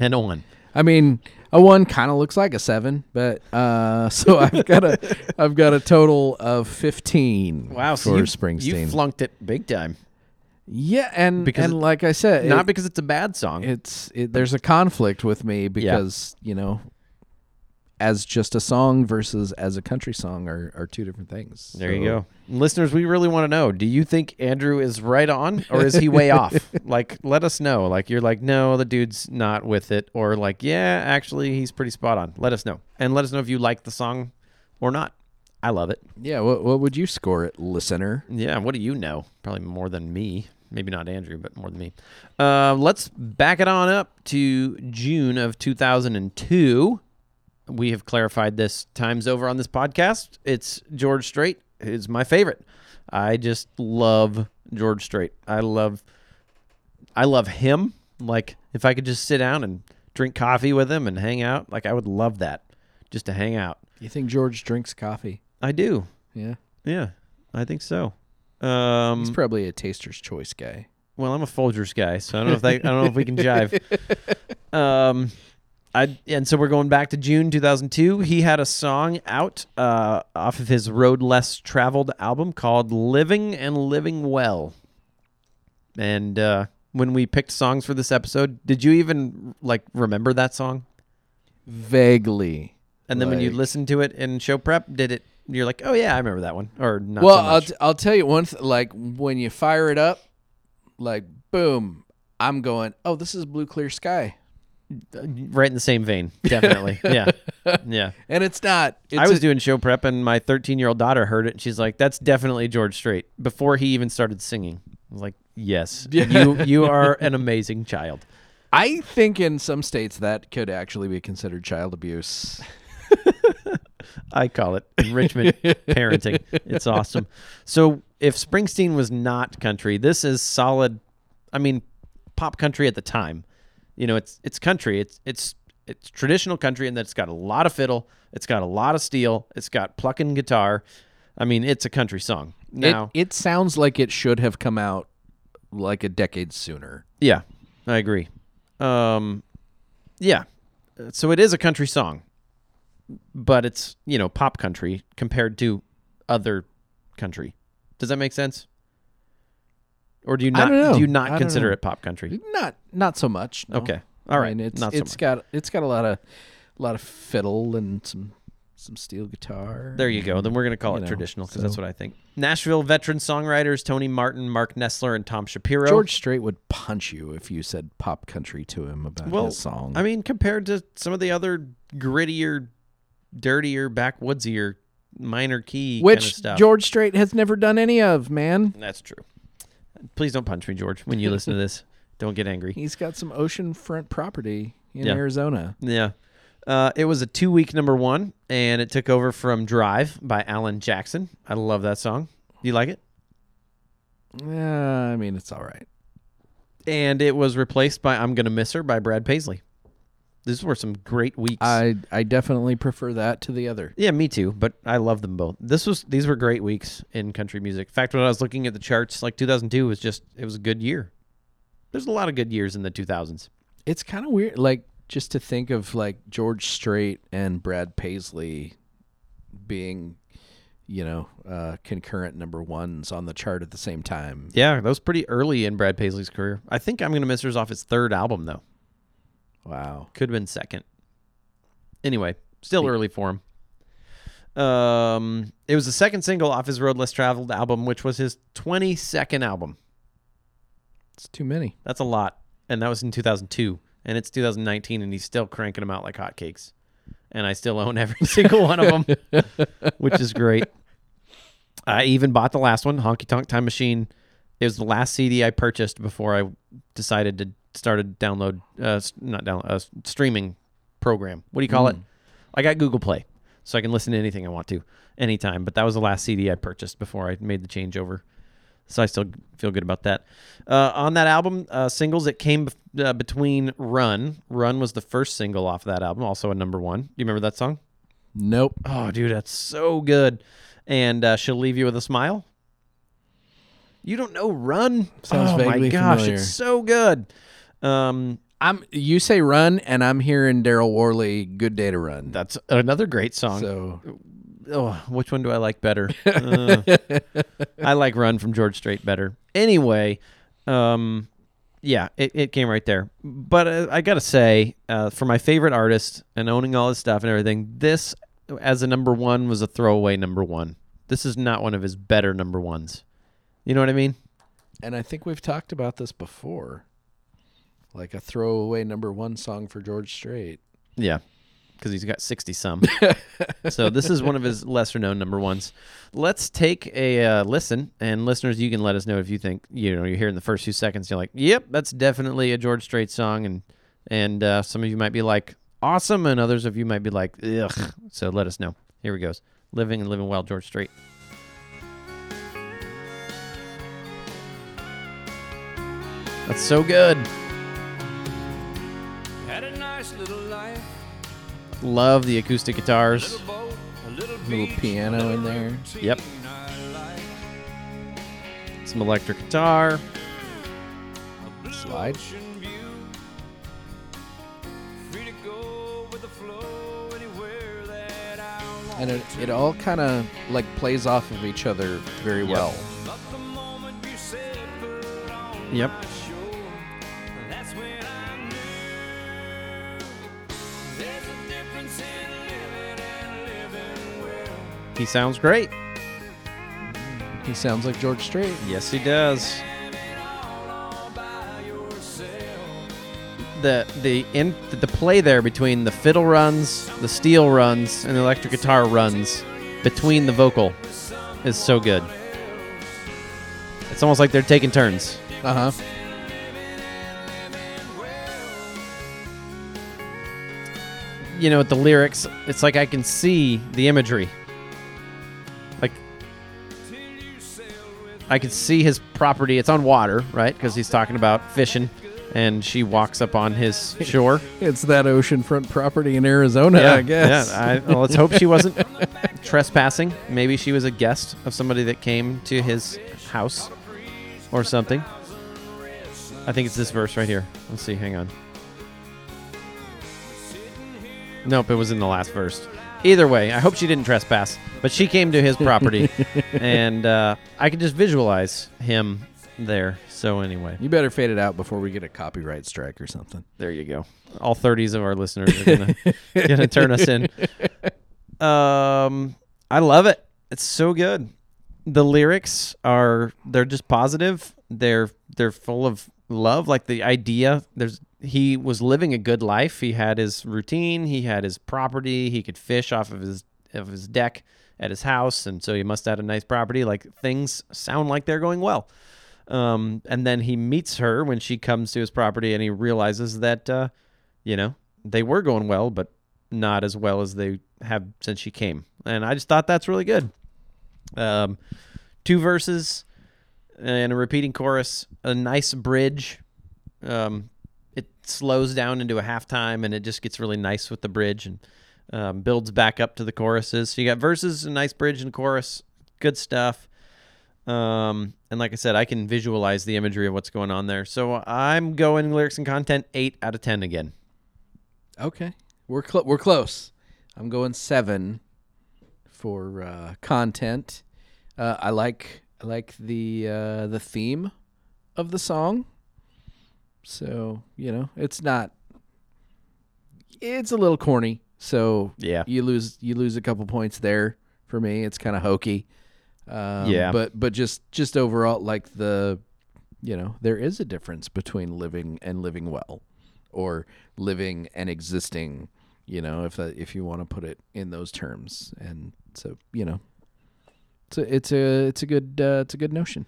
and a one. I mean, a one kind of looks like a seven, but uh, so I've got a I've got a total of fifteen. Wow, for so you, Springsteen. you flunked it big time. yeah, and Because and like I said, Not it- because it's a bad song. it's it, there's a conflict with me because you know, as just a song versus as a country song are, are two different things. there you go. Listeners, we really want to know. Do you think Andrew is right on or is he way off? Like let us know. Like you're like, no, the dude's not with it, or like, yeah, actually he's pretty spot on. Let us know. And let us know if you like the song or not. I love it. Yeah, what what would you score it, listener? Yeah, what do you know? Probably more than me. Maybe not Andrew, but more than me. Uh, let's back it on up to June of 2002. We have clarified this times over on this podcast. It's George Strait is my favorite. I just love George Strait. I love, I love him. Like if I could just sit down and drink coffee with him and hang out, like I would love that, just to hang out. You think George drinks coffee? I do. Yeah, Yeah, I think so. Um, he's probably a taster's choice guy. Well, I'm a Folgers guy, so I don't know if they, I don't know if we can jive. Um, I and so we're going back to June 2002. He had a song out uh, off of his Road Less Traveled album called "Living and Living Well." And uh, when we picked songs for this episode, did you even like remember that song? Vaguely. And then when you listened to it in show prep, did it? You're like, oh yeah, I remember that one, or not? well, so I'll, t- I'll tell you one th- like when you fire it up, like boom, I'm going, oh, this is Blue Clear Sky. Right in the same vein, definitely. yeah, yeah. And it's not. It's I was a- doing show prep, and my 13 year old daughter heard it, and she's like, "That's definitely George Strait." Before he even started singing, I was like, "Yes, you you are an amazing child." I think in some states that could actually be considered child abuse. I call it enrichment parenting. It's awesome. So if Springsteen was not country, this is solid. I mean, pop country at the time. You know, it's it's country. It's it's it's traditional country in that it's got a lot of fiddle. It's got a lot of steel. It's got plucking guitar. I mean, it's a country song. Now, it, it sounds like it should have come out like a decade sooner. Yeah, I agree. Um, yeah, so it is a country song, but it's you know pop country compared to other country. Does that make sense? Or do you not? Do you not consider know. it pop country? Not not so much. no. Okay, all right. I mean, it's not so it's much. got it's got a lot of a lot of fiddle and some some steel guitar. There you go. Then we're gonna call it know, traditional because that's what I think. Nashville veteran songwriters Tony Martin, Mark Nesler, and Tom Shapiro. George Strait would punch you if you said pop country to him about well, his song. I mean, compared to some of the other grittier, dirtier, backwoodzier, minor key which kind of stuff. George Strait has never done any of, man. That's true. Please don't punch me, George, when you listen to this. Don't get angry. He's got some oceanfront property in Yeah. Arizona. Yeah. Uh, it was a two week number one, and it took over from Drive by Alan Jackson. I love that song. You like it? Yeah, I mean it's all right. And it was replaced by I'm Gonna Miss Her by Brad Paisley. These were some great weeks. I I definitely prefer that to the other. yeah, me too, but I love them both. This was these were great weeks in country music. In fact, when I was looking at the charts, like 2002 was just it was a good year. There's a lot of good years in the 2000s. It's kind of weird, like just to think of like George Strait and Brad Paisley being, you know, uh, concurrent number ones on the chart at the same time. Yeah, that was pretty early in Brad Paisley's career. I think I'm Gonna Miss Her's off his third album though. Wow. Could have been second. Anyway, still early for him. Um, it was the second single off his Road Less Traveled album, which was his 22nd album. It's too many. That's a lot, and that was in 2002, and it's 2019, and he's still cranking them out like hotcakes. And I still own every single one of them, which is great. I even bought the last one, Honky Tonk Time Machine. It was the last CD I purchased before I decided to start a download, uh, not download, uh, streaming program. What do you call it? I got Google Play, so I can listen to anything I want to, anytime. But that was the last CD I purchased before I made the changeover. So I still feel good about that. Uh, on that album, uh, singles it came uh, between "Run." "Run" was the first single off of that album, also a number one. Do you remember that song? Nope. Oh, dude, that's so good. And uh, she'll leave you with a smile. You don't know "Run"? Sounds oh my gosh, familiar. it's so good. Um, I'm you say run and I'm hearing Darryl Worley good day to run. that's another great song. So oh, which one do I like better? Uh, I like Run from George Strait better. Anyway, um, yeah, it, it came right there. But uh, I got to say, uh, for my favorite artist and owning all his stuff and everything, this as a number one was a throwaway number one. This is not one of his better number ones. You know what I mean? and I think we've talked about this before. Like a throwaway number one song for George Strait. Yeah, because he's got 60 some. so this is one of his lesser known number ones. Let's take a uh, listen. And listeners, you can let us know if you think, you know, you're hearing the first few seconds, you're like, yep, that's definitely a George Strait song. And, and uh, some of you might be like, awesome. And others of you might be like, ugh. So let us know. Here we goes. Living and Living Well, George Strait. That's so good. Love the acoustic guitars. A little piano in there. Yep. Some electric guitar. Slide. And it, it all kind of like plays off of each other very yep. well. Yep. He sounds great. He sounds like George Strait. Yes, he does. All by yourself. The the in the play there between the fiddle runs, the steel runs, and the electric guitar runs between the vocal is so good. It's almost like they're taking turns. Uh huh. You know, with the lyrics, it's like I can see the imagery. I can see his property. It's on water, right? Because he's talking about fishing, and she walks up on his shore. It's that oceanfront property in Arizona, I guess. Yeah, I, well, let's hope she wasn't trespassing. Maybe she was a guest of somebody that came to his house or something. I think it's this verse right here. Let's see. Hang on. Nope, it was in the last verse. Either way, I hope she didn't trespass, but she came to his property, and uh, I could just visualize him there. So anyway, you better fade it out before we get a copyright strike or something. there you go. All 30s of our listeners are gonna gonna turn us in. Um, I love it. It's so good. The lyrics are they're just positive. They're they're full of love. Like the idea. There's he was living a good life. He had his routine. He had his property. He could fish off of his of his deck at his house, and so he must have had a nice property. Like things sound like they're going well. Um, and then he meets her when she comes to his property, and he realizes that, uh, you know, they were going well, but not as well as they have since she came. And I just thought that's really good. Um, two verses and a repeating chorus, a nice bridge. Um, it slows down into a halftime, and it just gets really nice with the bridge and um, builds back up to the choruses. So you got verses, a nice bridge, and chorus. Good stuff. Um, and like I said, I can visualize the imagery of what's going on there. So I'm going lyrics and content eight out of ten again. Okay, we're cl- we're close. I'm going seven for uh, content. Uh, I like I like the uh, the theme of the song. So you know, it's not. It's a little corny. So Yeah. you lose you lose a couple points there for me. It's kind of hokey. Um, Yeah. but but just just overall, like the, you know, there is a difference between living and living well, or living and existing. You know, if that, if you want to put it in those terms, and so you know, it's a it's a it's a good uh, it's a good notion.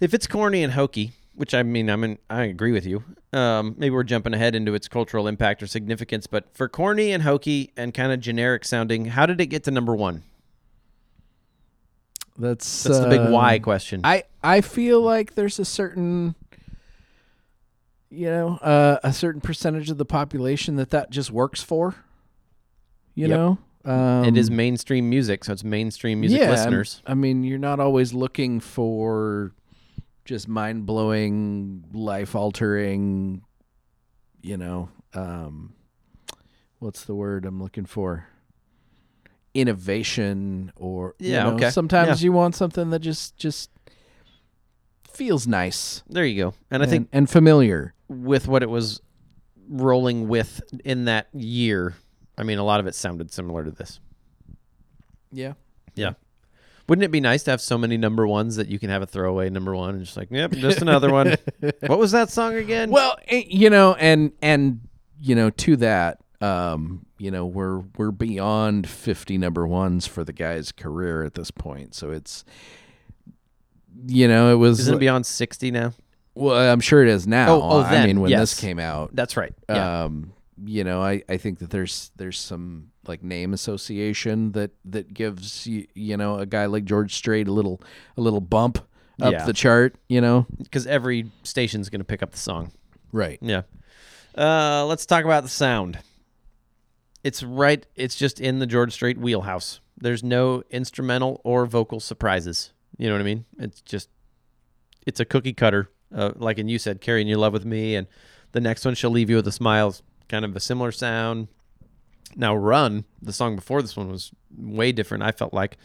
If it's corny and hokey, which I mean, I'm in, I agree with you. Um, maybe we're jumping ahead into its cultural impact or significance, but for corny and hokey and kind of generic sounding, how did it get to number one? That's That's the big why question. I I feel like there's a certain you know uh, a certain percentage of the population that that just works for. You Yep. know, um, it is mainstream music, so it's mainstream music yeah, listeners. I mean, you're not always looking for just mind blowing, life altering. You know, um, what's the word I'm looking for? Innovation, or you Yeah, know, okay. Sometimes Yeah. you want something that just just feels nice There you go. And I and, think and familiar. with what it was rolling with in that year, I mean, a lot of it sounded similar to this. Yeah. Yeah. Wouldn't it be nice to have so many number ones that you can have a throwaway number one and just like, yep, just another one. what was that song again? Well, eh, you know, and and you know, to that, um, you know, we're we're beyond fifty number ones for the guy's career at this point. So it's, you know, it was. Isn't it beyond 60 now? well, I'm sure it is now. Oh, oh, I then, mean, when yes. this came out, That's right. Yeah. um, you know, I, I think that there's there's some like name association that that gives you you know a guy like George Strait a little a little bump up Yeah. the chart. You know, Because every station's going to pick up the song. right? Yeah. Uh, let's talk about the sound. It's right. It's just in the George Strait wheelhouse. There's no instrumental or vocal surprises. You know what I mean? It's just, it's a cookie cutter. Uh, like and you said, carrying your love with me, and the next one she'll leave you with a smile. is Kind of a similar sound. Now, Run, the song before this one, was way different, I felt like.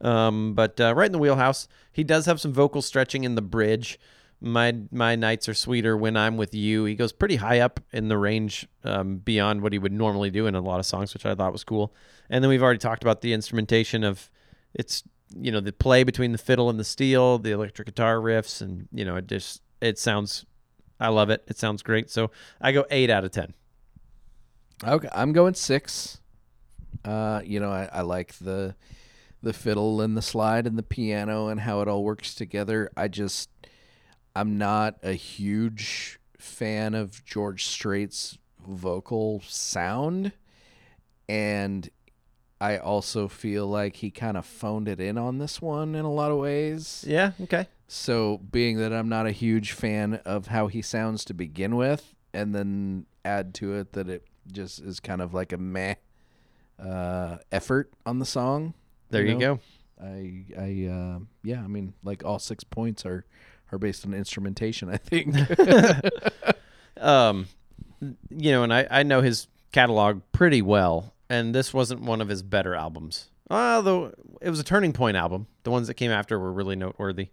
Um, but uh, right in the wheelhouse. He does have some vocal stretching in the bridge. My my nights are sweeter when I'm with you. He goes pretty high up in the range um, beyond what he would normally do in a lot of songs, which I thought was cool. And then we've already talked about the instrumentation of it's you know the play between the fiddle and the steel, the electric guitar riffs, and you know it just it sounds. I love it. It sounds great. So I go eight out of ten. Okay, I'm going six. Uh, you know, I, I like the the fiddle and the slide and the piano and how it all works together. I just I'm not a huge fan of George Strait's vocal sound and I also feel like he kind of phoned it in on this one in a lot of ways. Yeah. Okay. So, being that I'm not a huge fan of how he sounds to begin with, and then add to it that it just is kind of like a meh uh, effort on the song. There you, know? go. I, I, uh, yeah, I mean, like all six points are are based on instrumentation. I think. um, you know, and I, I know his catalog pretty well, and this wasn't one of his better albums. Although it was a turning point album. The ones that came after were really noteworthy.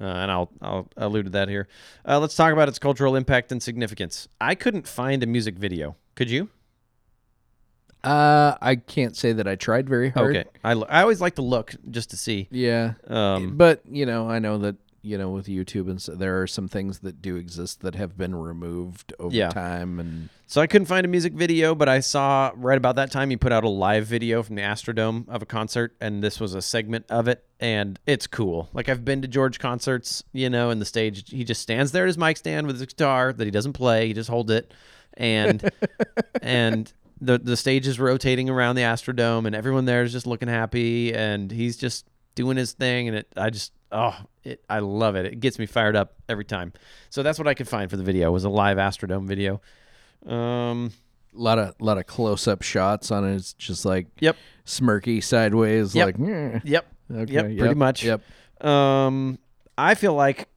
Uh, and I'll I'll allude to that here. Uh, let's talk about its cultural impact and significance. I couldn't find a music video. Could you? uh, I can't say that I tried very hard. Okay. I, l- I always like to look just to see. Yeah. Um, but you know, I know that you know with YouTube and so, there are some things that do exist that have been removed over Yeah. time, and So I couldn't find a music video, but I saw right about that time he put out a live video from the Astrodome of a concert, and this was a segment of it, and it's cool. Like I've been to George concerts, you know, and the stage he just stands there at his mic stand with his guitar that he doesn't play, he just holds it, and and the the stage is rotating around the Astrodome, and everyone there is just looking happy, and he's just doing his thing, and it I just oh it I love it. It gets me fired up every time. So that's what I could find for the video was a live Astrodome video. Um, a lot of lot of close up shots on it. It's just like Yep. smirky sideways, Yep. like. Yep. okay, Yep. Pretty much. Yep. Um, I feel like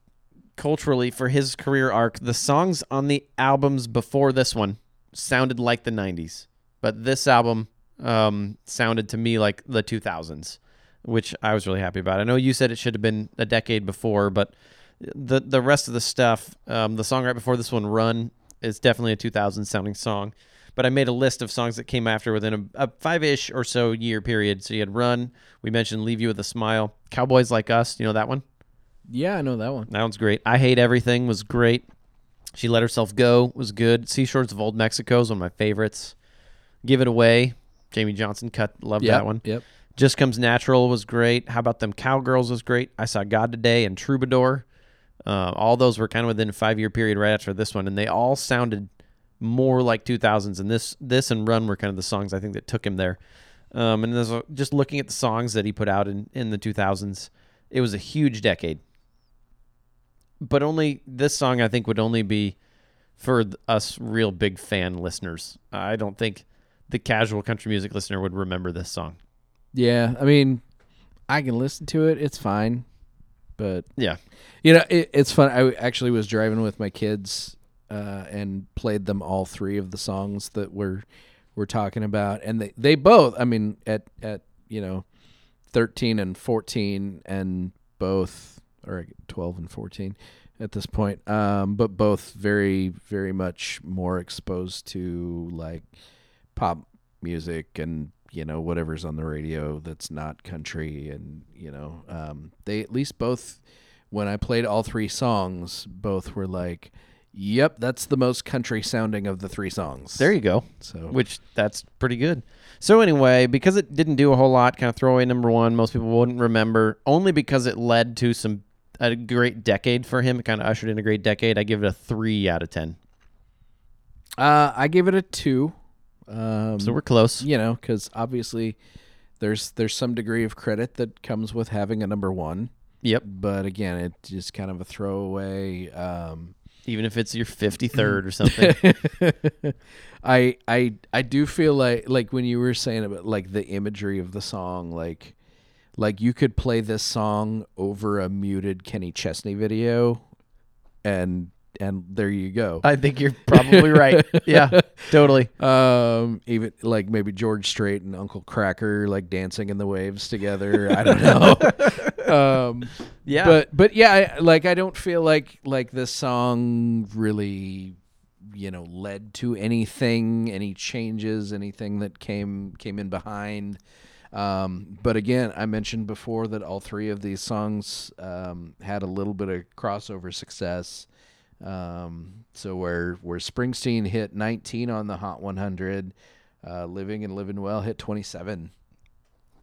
culturally for his career arc, the songs on the albums before this one sounded like the '90s, but this album um, sounded to me like the 2000s, which I was really happy about. I know you said it should have been a decade before, but the the rest of the stuff, um, the song right before this one, "Run," is definitely a 2000 sounding song. But I made a list of songs that came after within a, a five-ish or so year period. So you had "Run," we mentioned "Leave You with a Smile," "Cowboys Like Us," you know that one. Yeah, I know that one. That one's great. I Hate Everything was great. She Let Herself Go was good. Seashores of Old Mexico is one of my favorites. Give It Away, Jamey Johnson cut. Love Yep, that one. Yep. Just Comes Natural was great. How about them Cowgirls was great. I Saw God Today and Troubadour. Uh, all those were kind of within a five year period right after this one, and they all sounded more like 2000s. And this this and Run were kind of the songs I think that took him there. Um, and there's a, just looking at the songs that he put out in, in the 2000s, it was a huge decade but only this song I think would only be for us real big fan listeners. I don't think the casual country music listener would remember this song. Yeah, I mean, I can listen to it. It's fine, but Yeah. you know, it, it's fun. I actually was driving with my kids uh, and played them all three of the songs that we're we're talking about, and they they both. I mean, at at you know, thirteen and fourteen, and both or twelve and fourteen at this point. Um, but both very very much more exposed to like pop music and you know whatever's on the radio that's not country and you know um, they at least both when i played all three songs both were like yep that's the most country sounding of the three songs There you go. so Which that's pretty good. So anyway, because it didn't do a whole lot, kind of throwaway number one, most people wouldn't remember. Only because it led to some a great decade for him. It kind of ushered in a great decade. I give it a three out of ten. uh, i give it a two um, So we're close. you know because obviously there's there's some degree of credit that comes with having a number one Yep. but again it's just kind of a throwaway um, Even if it's your fifty third or something. I I I do feel like like when you were saying about like the imagery of the song, like like you could play this song over a muted Kenny Chesney video, and and there you go. I think you're probably right. Yeah, totally. Um, even like maybe George Strait and Uncle Kracker like dancing in the waves together. I don't know. um, Yeah. but but yeah, I, like I don't feel like like this song really, you know, led to anything, any changes, anything that came came in behind. Um, but again, I mentioned before that all three of these songs um, had a little bit of crossover success. Um, so where where Springsteen hit 19 on the Hot 100, uh, Living and Living Well hit 27.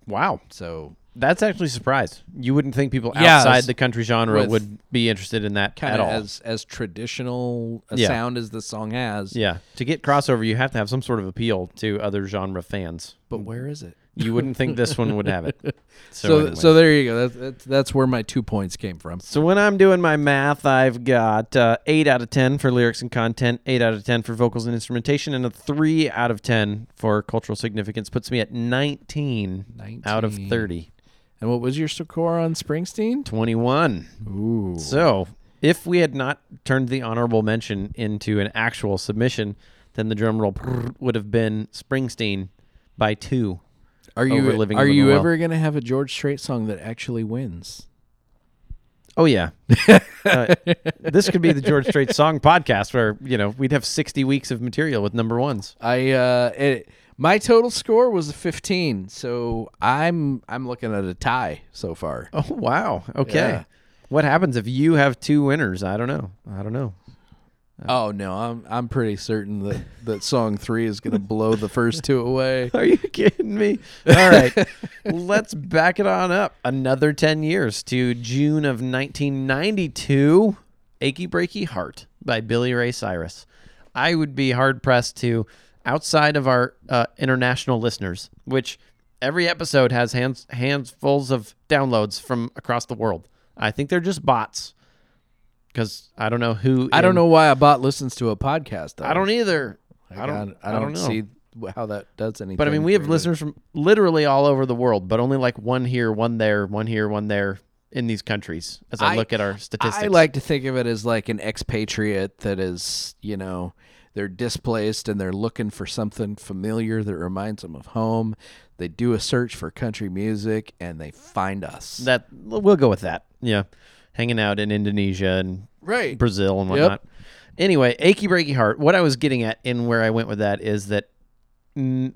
Wow. So That's actually surprised. You wouldn't think people Yeah, outside the country genre would be interested in that kind at of all. as as traditional a Yeah. sound as the song has. yeah. To get crossover, you have to have some sort of appeal to other genre fans. But where is it? You wouldn't think this one would have it. So, So anyway. so there you go. That's, that's that's where my two points came from. So when I'm doing my math, I've got uh, eight out of ten for lyrics and content, eight out of ten for vocals and instrumentation, and a three out of ten for cultural significance. Puts me at 19, out of 30. And what was your score on Springsteen? 21. Ooh. So if we had not turned the honorable mention into an actual submission, then the drum roll would have been Springsteen by two. Are you over Living are you Well. ever gonna have a George Strait song that actually wins? Oh yeah, uh, this could be the George Strait song podcast where you know we'd have sixty weeks of material with number ones. I uh it, my total score was a 15, so I'm I'm looking at a tie so far. Oh wow, okay. Yeah. What happens if you have two winners? I don't know. I don't know. Oh no, I'm I'm pretty certain that that song 3 is going to blow the first two away. Are you kidding me? All right, let's back it on up another ten years to June of 1992. "Achy Breaky Heart" by Billy Ray Cyrus. I would be hard pressed to, outside of our uh, international listeners, which every episode has hands handfuls of downloads from across the world. I think they're just bots because I don't know who. I don't in- know why a bot listens to a podcast though. I don't either. I I don't. don't, I don't, know. see how that does anything. But I mean, we have listeners from literally all over the world, but only like one here, one there, one here, one there in these countries. As I, I- look at our statistics, I like to think of it as like an expatriate that is, you know, they're displaced and they're looking for something familiar that reminds them of home. They do a search for country music and they find us. that. We'll go with that. Yeah, hanging out in Indonesia and right. Brazil and Yep. whatnot. Anyway, achy breaky heart. What I was getting at and where I went with that is that mm,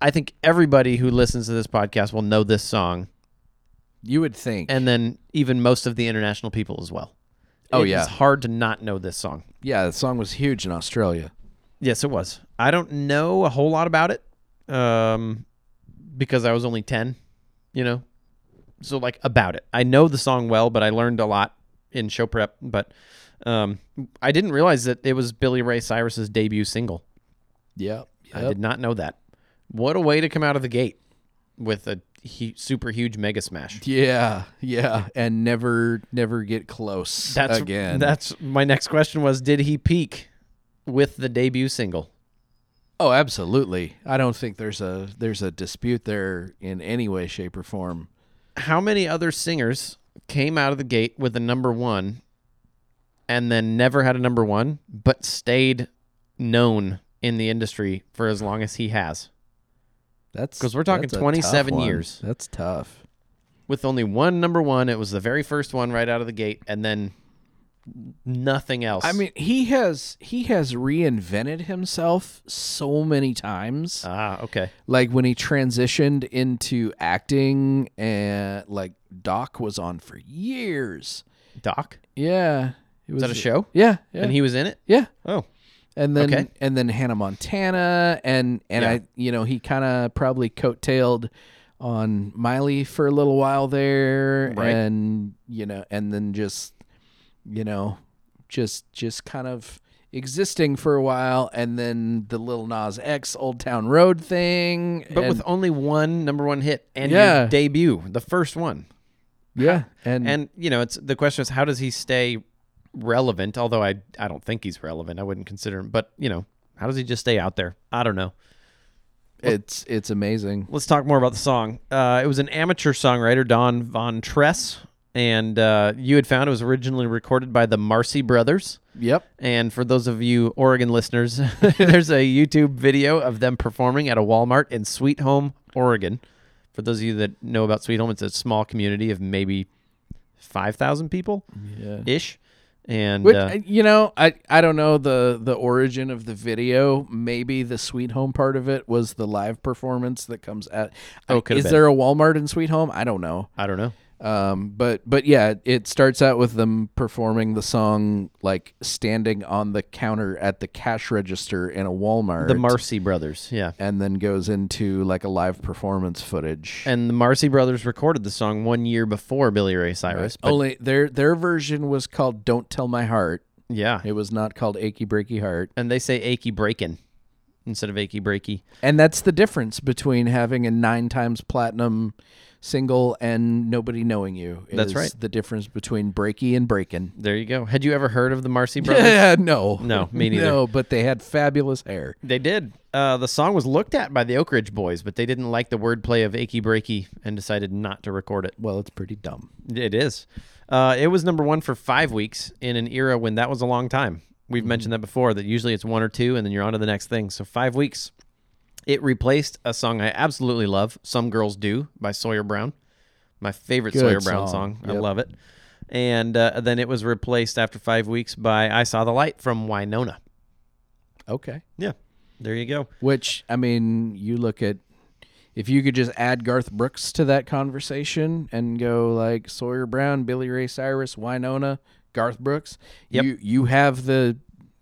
I think everybody who listens to this podcast will know this song, You would think. and then even most of the international people as well. Oh, It yeah. it's hard to not know this song. yeah, the song was huge in Australia. Yes, it was. I don't know a whole lot about it, um, because I was only ten, you know. So like about it, I know the song well, but I learned a lot in show prep. But um, I didn't realize that it was Billy Ray Cyrus's debut single. Yep. I did not know that. What a way to come out of the gate with a hu- super huge mega smash. Yeah, yeah, and never, never get close That's again. That's my next question was: Did he peak with the debut single? oh, absolutely. I don't think there's a there's a dispute there in any way, shape, or form. How many other singers came out of the gate with a number one and then never had a number one, but stayed known in the industry for as long as he has? That's because we're talking that's a tough 27 years. That's tough. With only one number one, it was the very first one right out of the gate, and then nothing else. I mean, he has he has reinvented himself so many times. ah, okay. like when he transitioned into acting, and like Doc was on for years. Doc, Yeah, it was that a show? Yeah, yeah, and he was in it. yeah. Oh, and then Okay. and then Hannah Montana and and Yeah. I you know he kind of probably coattailed on Miley for a little while there Right. and you know and then just you know just just kind of existing for a while and then the Little Nas X Old Town Road thing but and, with only one number one hit and Yeah. your debut, the first one. yeah and and you know it's the question is how does he stay relevant? Although i i don't think he's relevant. I wouldn't consider him but you know how does he just stay out there? I don't know. It's it's amazing. let's talk more about the song. Uh, it was an amateur songwriter don von tress and uh, you had found it was originally recorded by the Marcy Brothers. Yep. And for those of you Oregon listeners, there's a YouTube video of them performing at a Walmart in Sweet Home, Oregon. For those of you that know about Sweet Home, it's a small community of maybe 5,000 people Yeah. ish. And Which, uh, uh, you know, I I don't know the the origin of the video. Maybe the Sweet Home part of it was the live performance that comes at. Oh, I- is been. there a Walmart in Sweet Home? I don't know. I don't know. Um, but but yeah, it starts out with them performing the song like standing on the counter at the cash register in a Walmart. The Marcy Brothers, yeah. and then goes into like a live performance footage. And the Marcy Brothers recorded the song one year before Billy Ray Cyrus. But Only their their version was called "Don't Tell My Heart." yeah. It was not called "Achy Breaky Heart." And they say achy breakin' instead of achy breaky. And that's the difference between having a nine times platinum single and nobody knowing you. That's right. The difference between breaky and breaking. There you go. Had you ever heard of the Marcy Brothers? Yeah, no, No, me neither. No, but they had fabulous hair. They did. Uh, the song was looked at by the Oak Ridge Boys, but they didn't like the wordplay of achy breaky and decided not to record it. Well, it's pretty dumb. It is. Uh, it was number one for five weeks in an era when that was a long time. We've mentioned that before, that usually it's one or two and then you're on to the next thing. So five weeks. It replaced a song I absolutely love, Some Girls Do by Sawyer Brown. My favorite Good Sawyer Brown song. song. I love it. And uh, then it was replaced after five weeks by I Saw the Light from Wynonna. Okay. Yeah. There you go. Which I mean, you look at if you could just add Garth Brooks to that conversation and go like Sawyer Brown, Billy Ray Cyrus, Wynonna, Garth Brooks. Yep. You you have the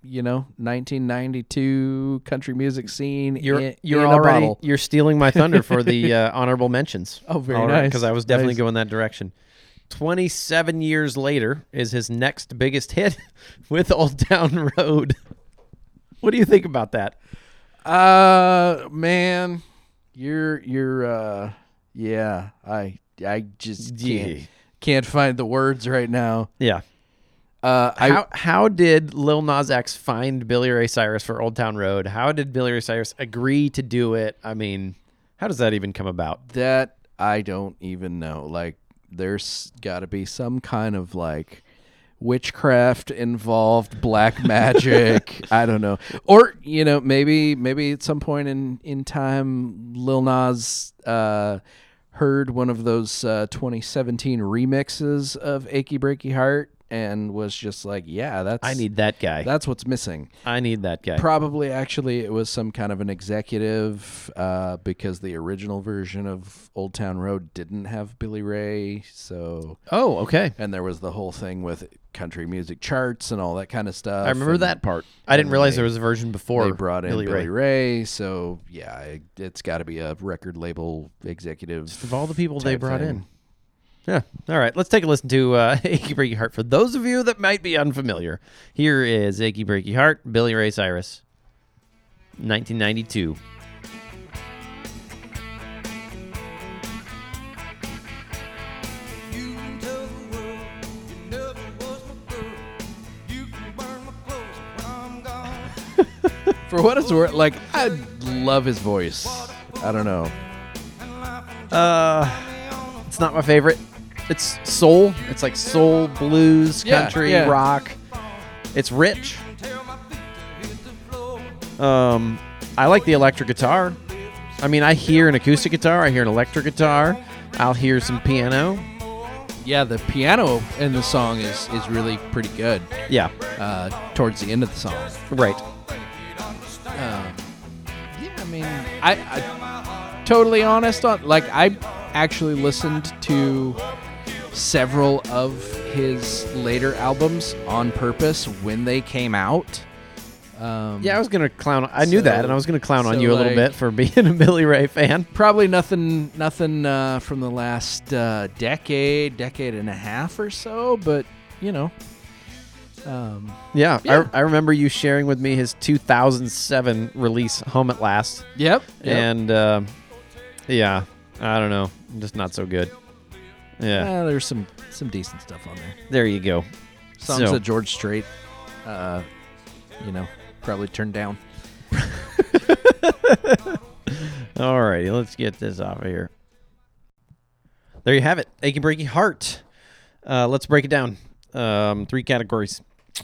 you know 1992 country music scene. You're in, you're in already you're stealing my thunder for the uh, honorable mentions. Oh, very nice. Because I was definitely Nice. going that direction. Twenty seven years later is his next biggest hit with Old Town Road. What do you think about that? Uh man, you're you're uh yeah, I I just can't Yeah. can't find the words right now. Yeah. Uh I how how did Lil Nas X find Billy Ray Cyrus for Old Town Road? How did Billy Ray Cyrus agree to do it? I mean, how does that even come about? that I don't even know. Like there's got to be some kind of like witchcraft involved, black magic, I don't know. Or, you know, maybe maybe at some point in in time Lil Nas uh heard one of those uh 2017 remixes of Achy Breaky Heart and was just like, yeah, that's I need that guy. that's what's missing. I need that guy. Probably, actually, it was some kind of an executive uh, because the original version of Old Town Road didn't have Billy Ray. So, oh, okay. and there was the whole thing with country music charts and all that kind of stuff. I remember and that part. I didn't realize they- there was a version before They brought in Billy, Billy, Ray. Ray. So, yeah, it, it's got to be a record label executive. Of all the people they brought thing. in. Yeah. All right. Let's take a listen to uh, Achy Breaky Heart. For those of you that might be unfamiliar, here is Achy Breaky Heart, Billy Ray Cyrus, 1992. You can tell the world you never was my girl. You can burn my clothes when I'm gone. For what it's worth, like, I love his voice. I don't know. Uh, it's not my favorite. It's soul. It's like soul, blues, Yeah, country, yeah. rock. It's rich. Um, I like the electric guitar. I mean, I hear an acoustic guitar. I hear an electric guitar. I'll hear some piano. Yeah, the piano in the song is, is really pretty good Yeah. uh, towards the end of the song. Right. Um, yeah, I mean, I, I totally honest on like I actually listened to several of his later albums on purpose when they came out. Um, Yeah, I was gonna clown. I knew that, and I was gonna clown on so, you a little bit for being a Billy Ray fan. probably nothing, nothing uh, from the last uh, decade, decade and a half or so, but you know. Um, Yeah, Yeah. I, I remember you sharing with me his 2007 release, "Home at Last," yep. and uh, yeah, I don't know, just not so good. Yeah, Uh, there's some some decent stuff on there. there you go. Songs So- that George Strait, uh, you know, probably turned down. All righty, let's get this off of here. There you have it, "Achy Breaky Heart." Uh, let's break it down. Um, three categories.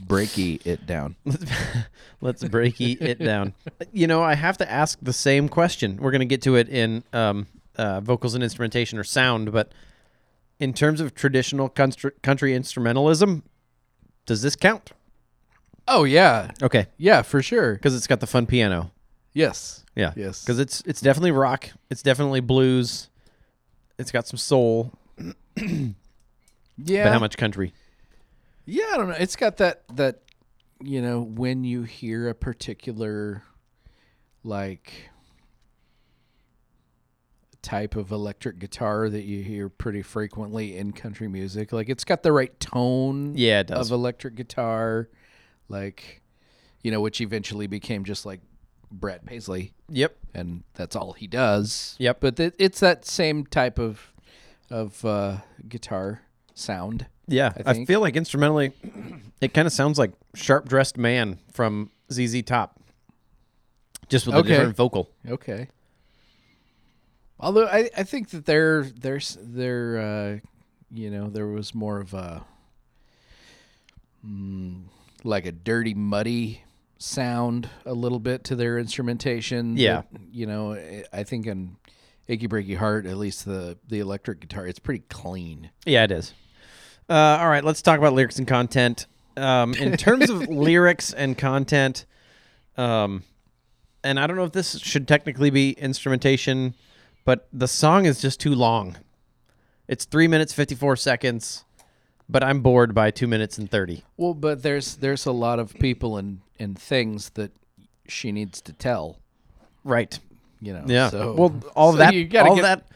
Breaky it down. Let's breaky it down. You know, I have to ask the same question. We're going to get to it in um, uh, vocals and instrumentation or sound, but in terms of traditional country, instrumentalism, does this count? Oh yeah, Okay, yeah, for sure. because it's got the fun piano. Yes. Yeah. Yes. Because it's it's definitely rock. It's definitely blues. It's got some soul, Yeah. but how much country? Yeah, I don't know. It's got that that you know when you hear a particular like type of electric guitar that you hear pretty frequently in country music. Like it's got the right tone Yeah, it does. of electric guitar like you know which eventually became just like Brad Paisley Yep. and that's all he does. Yep. But it, it's that same type of of uh, guitar sound. Yeah, I I, feel like instrumentally, it kind of sounds like "Sharp Dressed Man" from ZZ Top, just with a different vocal. Okay. Although I, I think that there there's there uh, you know there was more of a mm, like a dirty muddy sound a little bit to their instrumentation. Yeah. that, you know I- think in Achy Breaky Heart at least the the electric guitar it's pretty clean. Yeah, it is. Uh, all right, let's talk about lyrics and content. Um, in terms of lyrics and content, um, and I don't know if this should technically be instrumentation, but the song is just too long. It's three minutes fifty four seconds, but I'm bored by two minutes and thirty. Well, but there's there's a lot of people and and things that she needs to tell. Right. You know. Yeah. So, well, all so that, all get, that,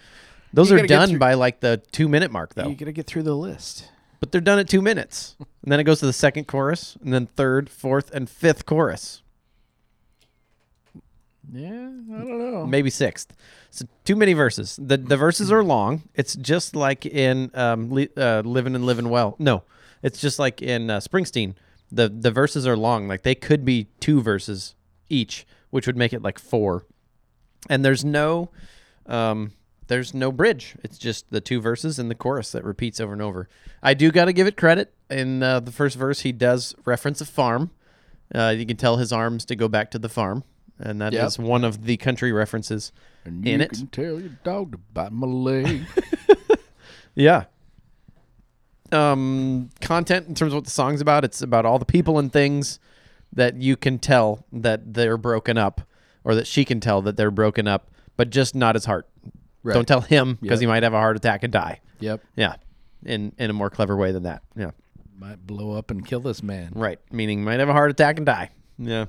those are done through- by like the two minute mark though. You got to get through the list. but they're done at two minutes, and then it goes to the second chorus, and then third, fourth, and fifth chorus, Yeah, I don't know. maybe sixth. So too many verses. the The verses are long. It's just like in um, li- uh, "Living and Living Well." No, it's just like in uh, Springsteen. the The verses are long. Like they could be two verses each, which would make it like four. And there's no, um, there's no bridge. It's just the two verses and the chorus that repeats over and over. I do got to give it credit. In uh, the first verse, he does reference a farm. Uh, you can tell his arms to go back to the farm, and that is Yep. one of the country references and in you it. can tell your dog to bite my leg. Yeah. Um, content in terms of what the song's about, it's about all the people and things that you can tell that they're broken up, or that she can tell that they're broken up, but just not his heart. Right. Don't tell him because Yep. he might have a heart attack and die. yep, Yeah, in in a more clever way than that. Yeah, might blow up and kill this man. right. Meaning might have a heart attack and die. Yeah.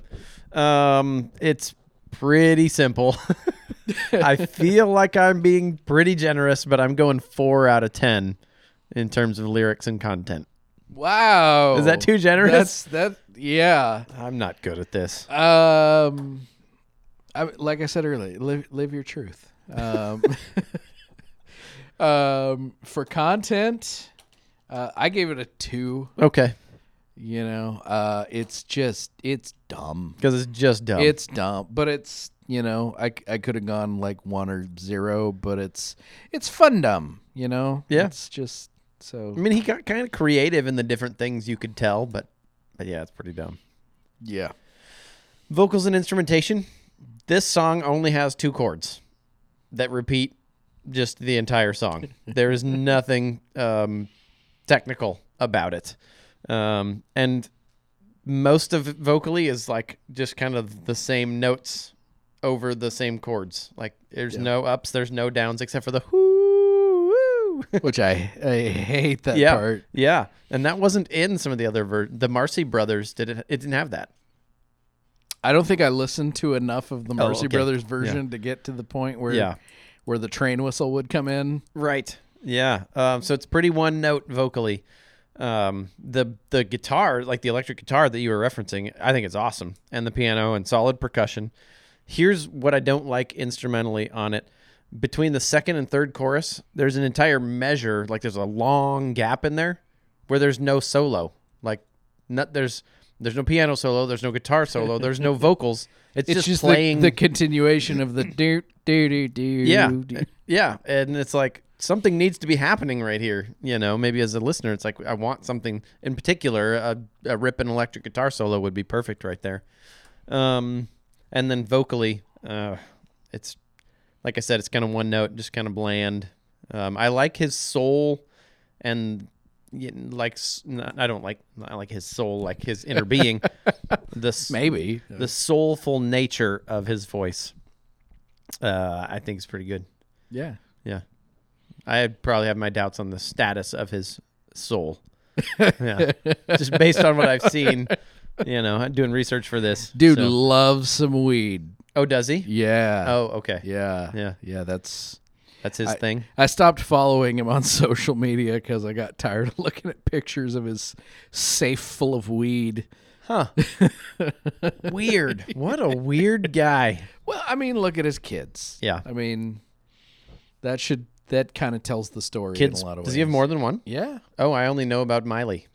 Um, it's pretty simple. I feel like I'm being pretty generous, but I'm going four out of ten in terms of lyrics and content. Wow, Is that too generous? That's that. Yeah. I'm not good at this. Um, I, like I said earlier, live live your truth. Um, um, for content, uh, I gave it a two. Okay, You know, uh, it's just it's dumb. because it's just dumb. It's dumb, but it's you know I, I could have gone like one or zero, but it's it's fun dumb. You know, Yeah. It's just so I mean, he got kind of creative in the different things you could tell, but, but yeah, it's pretty dumb. yeah. Vocals and instrumentation. This song only has two chords that repeat just the entire song. there is nothing um, technical about it, um, and most of it vocally is like just kind of the same notes over the same chords. Like there's no ups, there's no downs except for the whoo. Which I I hate that yeah, part. yeah, and that wasn't in some of the other ver- the Marcy Brothers did it. It didn't have that. I don't think I listened to enough of the Oh, okay. Brothers version to get to the point where Yeah. where the train whistle would come in. Right. Yeah. Um, so it's pretty one note vocally. Um, the the guitar, like the electric guitar that you were referencing, I think it's awesome, and the piano and solid percussion. Here's what I don't like instrumentally on it. Between the second and third chorus, there's an entire measure, like there's a long gap in there, where there's no solo. Like, not there's there's no piano solo, there's no guitar solo, there's no vocals. It's, It's just, just, playing the, the continuation of the do do do do. yeah, do. yeah, and it's like something needs to be happening right here. You know, maybe as a listener, it's like I want something in particular. A, a ripping electric guitar solo would be perfect right there. Um, and then vocally, uh, it's like I said, it's kind of one note, just kind of bland. Um, I like his soul and like I don't like I like his soul, like his inner being. the Maybe. the soulful nature of his voice. Uh, I think is pretty good. Yeah. Yeah, I probably have my doubts on the status of his soul. yeah, just based on what I've seen. You know, doing research for this Dude so- loves some weed. Oh, does he? Yeah. Oh, okay. Yeah. Yeah. Yeah. That's. That's his I- thing. I stopped following him on social media because I got tired of looking at pictures of his safe full of weed. Huh. weird. What a weird guy. Well, I mean, look at his kids. Yeah. I mean, that should that kind of tells the story Kids. in a lot of Does he have more than one? Yeah. Oh, I only know about Miley.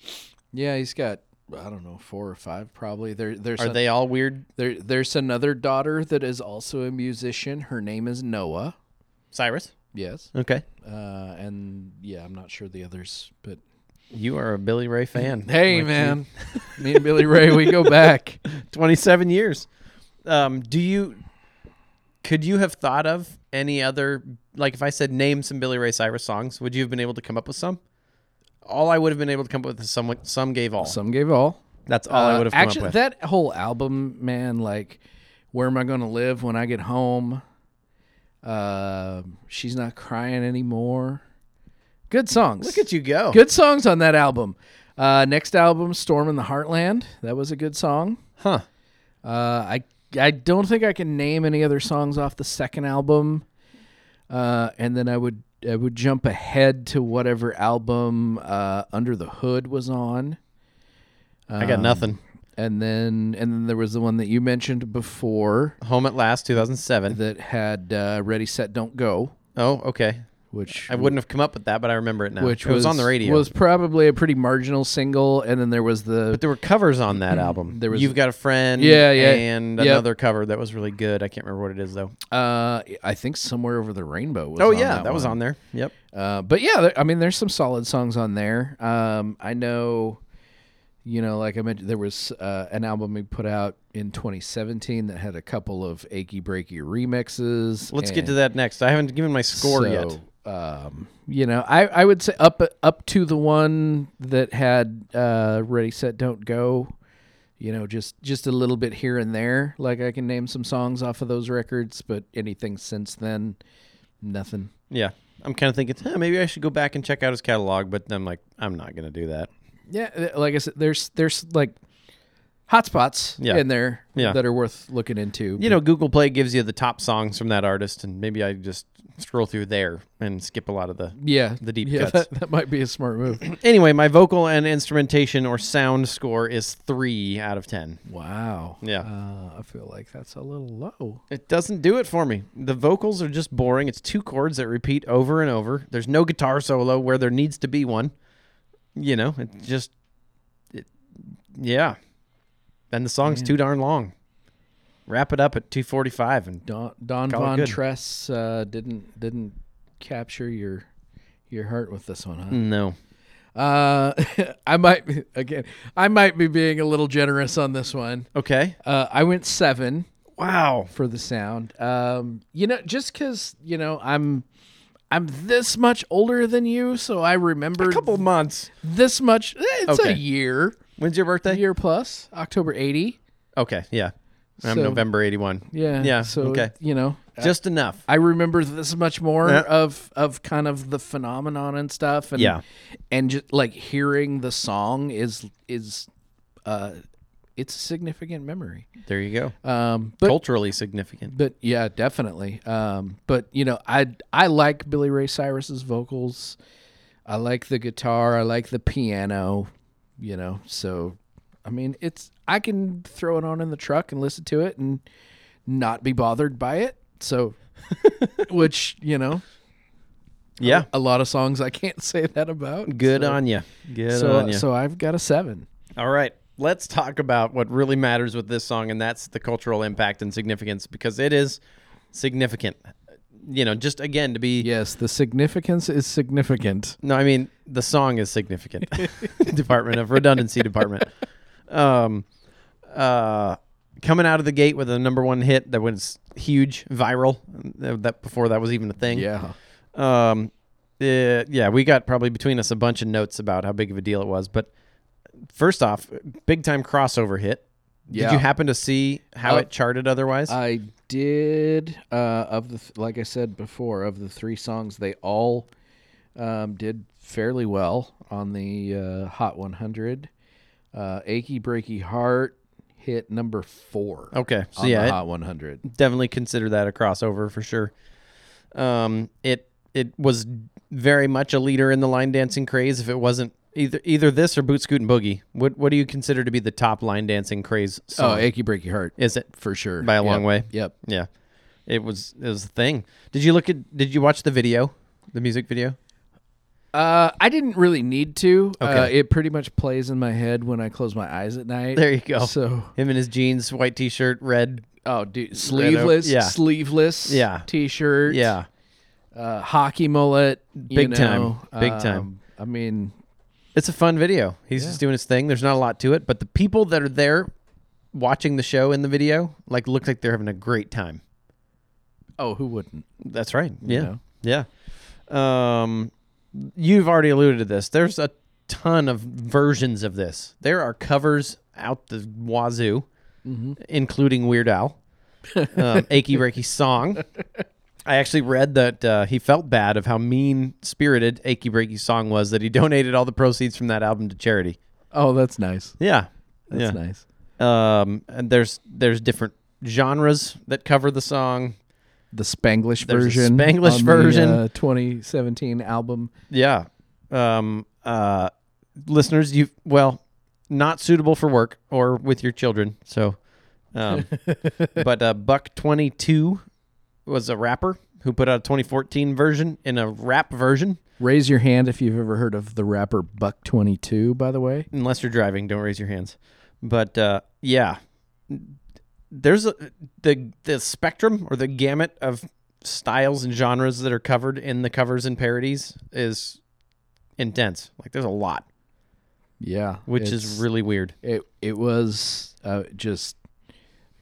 Yeah, he's got I don't know four or five probably. There, there's Are they all weird? there, there's another daughter that is also a musician. Her name is Noah. Cyrus. Yes. Okay. Uh, and yeah, I'm not sure the others, but You are a Billy Ray fan. hey, Like man, me and Billy Ray, we go back. 27 years. Um, do you could you have thought of any other like if I said name some Billy Ray Cyrus songs, would you have been able to come up with some? All I would have been able to come up with is some some gave all. Some gave all. That's all I Uh, would have come actually, up with. that whole album, man, like, where am I going to live when I get home? Uh, she's not crying anymore. Good songs. Look at you go. Good songs on that album. Uh, next album, Storm in the Heartland. That was a good song. Huh. Uh, I I don't think I can name any other songs off the second album. Uh, and then I would I would jump ahead to whatever album uh, Under the Hood was on. I got Um, nothing. And then and then there was the one that you mentioned before Home at Last 2007. that had uh, Ready Set Don't Go, oh, okay. Which I wouldn't have come up with that, but I remember it now. which it was, on the radio. It was probably a pretty marginal single, and then there was the but there were covers on that album. There was- You've got a friend, Yeah, yeah. and Yep. another cover that was really good. I can't remember what it is though. uh, I think somewhere over the rainbow. Was oh on yeah, that, that, was on there. Yep. Uh, but yeah, there, I mean, there's some solid songs on there. Um, I know, you know, like I mentioned, there was uh, an album we put out in 2017 that had a couple of achy breaky remixes. Let's get to that next. I haven't given my score yet. Um, you know, I, I would say up up to the one that had uh, Ready Set Don't Go. You know, just just a little bit here and there. Like I can name some songs off of those records, but anything since then, nothing. Yeah. I'm kind of thinking, huh, maybe I should go back and check out his catalog, but I'm like, I'm not going to do that. Yeah, uh, like I said, there's there's like hotspots Yeah. in there Yeah. that are worth looking into. You know, Google Play gives you the top songs from that artist, and maybe I just scroll through there and skip a lot of the. yeah, the deep yeah, cuts. That, that might be a smart move. Anyway, my vocal and instrumentation or sound score is three out of 10. wow. Yeah. Uh, I feel like that's a little low. It doesn't do it for me. The vocals are just boring. It's two chords that repeat over and over. There's no guitar solo where there needs to be one. You know, it just, it, yeah. And the song's too darn long. Wrap it up at 245 and Don Don Von. Tress uh, didn't didn't capture your your heart with this one, huh? no. Uh, I might be, again. I might be being a little generous on this one. Okay. Uh, I went seven. Wow. for the sound. Um, you know, just because you know I'm I'm this much older than you, so I remember A couple months. this much. eh, It's a year, When's your birthday? year plus. October eighty. Okay. Yeah. I'm So- November 81. Yeah. Yeah, So okay. you know, Just enough. I remember this much more Yeah. of of kind of the phenomenon and stuff. And, Yeah. and just like hearing the song is is uh, it's a significant memory. There you go. Um, but Culturally significant. But yeah, definitely. Um, but you know, I I like Billy Ray Cyrus's vocals. I like the guitar. I like the piano. You know, so I mean, it's I can throw it on in the truck and listen to it and not be bothered by it. So, which you know, Yeah. a lot of songs I can't say that about. Good so, on you. Good So on you. so I've got a seven. All right. Let's talk about what really matters with this song, and that's the cultural impact and significance because it is significant. You know, just again to be Yes, the significance is significant. No, I mean the song is significant. Department of Redundancy Department. Um, uh, coming out of the gate with a number one hit that was huge, viral. uh, That before that was even a thing. Yeah. Um, uh, yeah, we got probably between us a bunch of notes about how big of a deal it was. But first off, big time crossover hit. Did you happen to see how Uh, it charted otherwise? I did uh, of the th- like I said before of the three songs they all um, did fairly well on the uh, Hot 100. Uh, Achy Breaky Heart hit number four. okay, so on yeah, the Hot 100. definitely consider that a crossover for sure. Um, it it was very much a leader in the line dancing craze. If it wasn't either either this or Boot Scootin' Boogie, what what do you consider to be the top line dancing craze Oh, song? Achy Breaky Heart Is it for sure by a long way? Yep. Yeah, it was it was a thing. Did you look at? Did you watch the video, the music video? Uh, I didn't really need to. Uh, Okay. it pretty much plays in my head when I close my eyes at night. There you go. So, Him in his jeans, white t-shirt, red. oh, dude, sleeveless, yeah. sleeveless, Yeah. t-shirt, Yeah, uh, hockey mullet, Big time. know, Big time. um, I mean, it's a fun video. He's just doing his thing. There's not a lot to it, but the people that are there watching the show in the video like look like they're having a great time. oh, who wouldn't? That's right. You Yeah. know? Yeah. Um, you've already alluded to this. There's a ton of versions of this. There are covers out the wazoo, including Weird Al, um, "Achy Breaky Song." I actually read that uh, he felt bad of how mean spirited "Achy Breaky Song" was. That he donated all the proceeds from that album to charity. Oh, that's nice. Yeah, That's yeah. nice. Um, and there's there's different genres that cover the song. The Spanglish There's version, Spanglish on version. the, uh, 2017 album. Yeah. Um, uh, listeners, you well, not suitable for work or with your children. So, um, but uh, Buck Twenty Two was a rapper who put out a 2014 version in a rap version. Raise your hand if you've ever heard of the rapper Buck 22. By the way, Unless you're driving, don't raise your hands. But uh, yeah, there's a the the spectrum or the gamut of styles and genres that are covered in the covers and parodies is intense. Like there's a lot, yeah, which is really weird. it. It was uh, just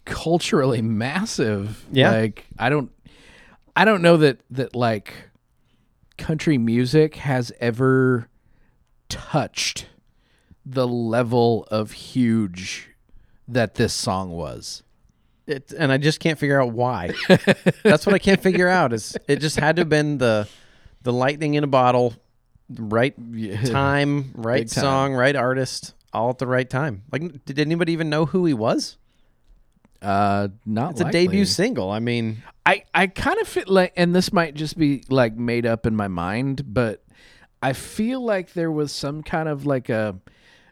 culturally massive. Yeah. like I don't, I don't know that that like country music has ever touched the level of huge that this song was. It, and I just can't figure out why. That's what I can't figure out. Is it just had to have been the the lightning in a bottle, right time, right time. song, right artist, all at the right time. Like, did anybody even know who he was? Uh, not It's a debut single. I mean, I, I kind of feel like, and this might just be like made up in my mind, but I feel like there was some kind of like a,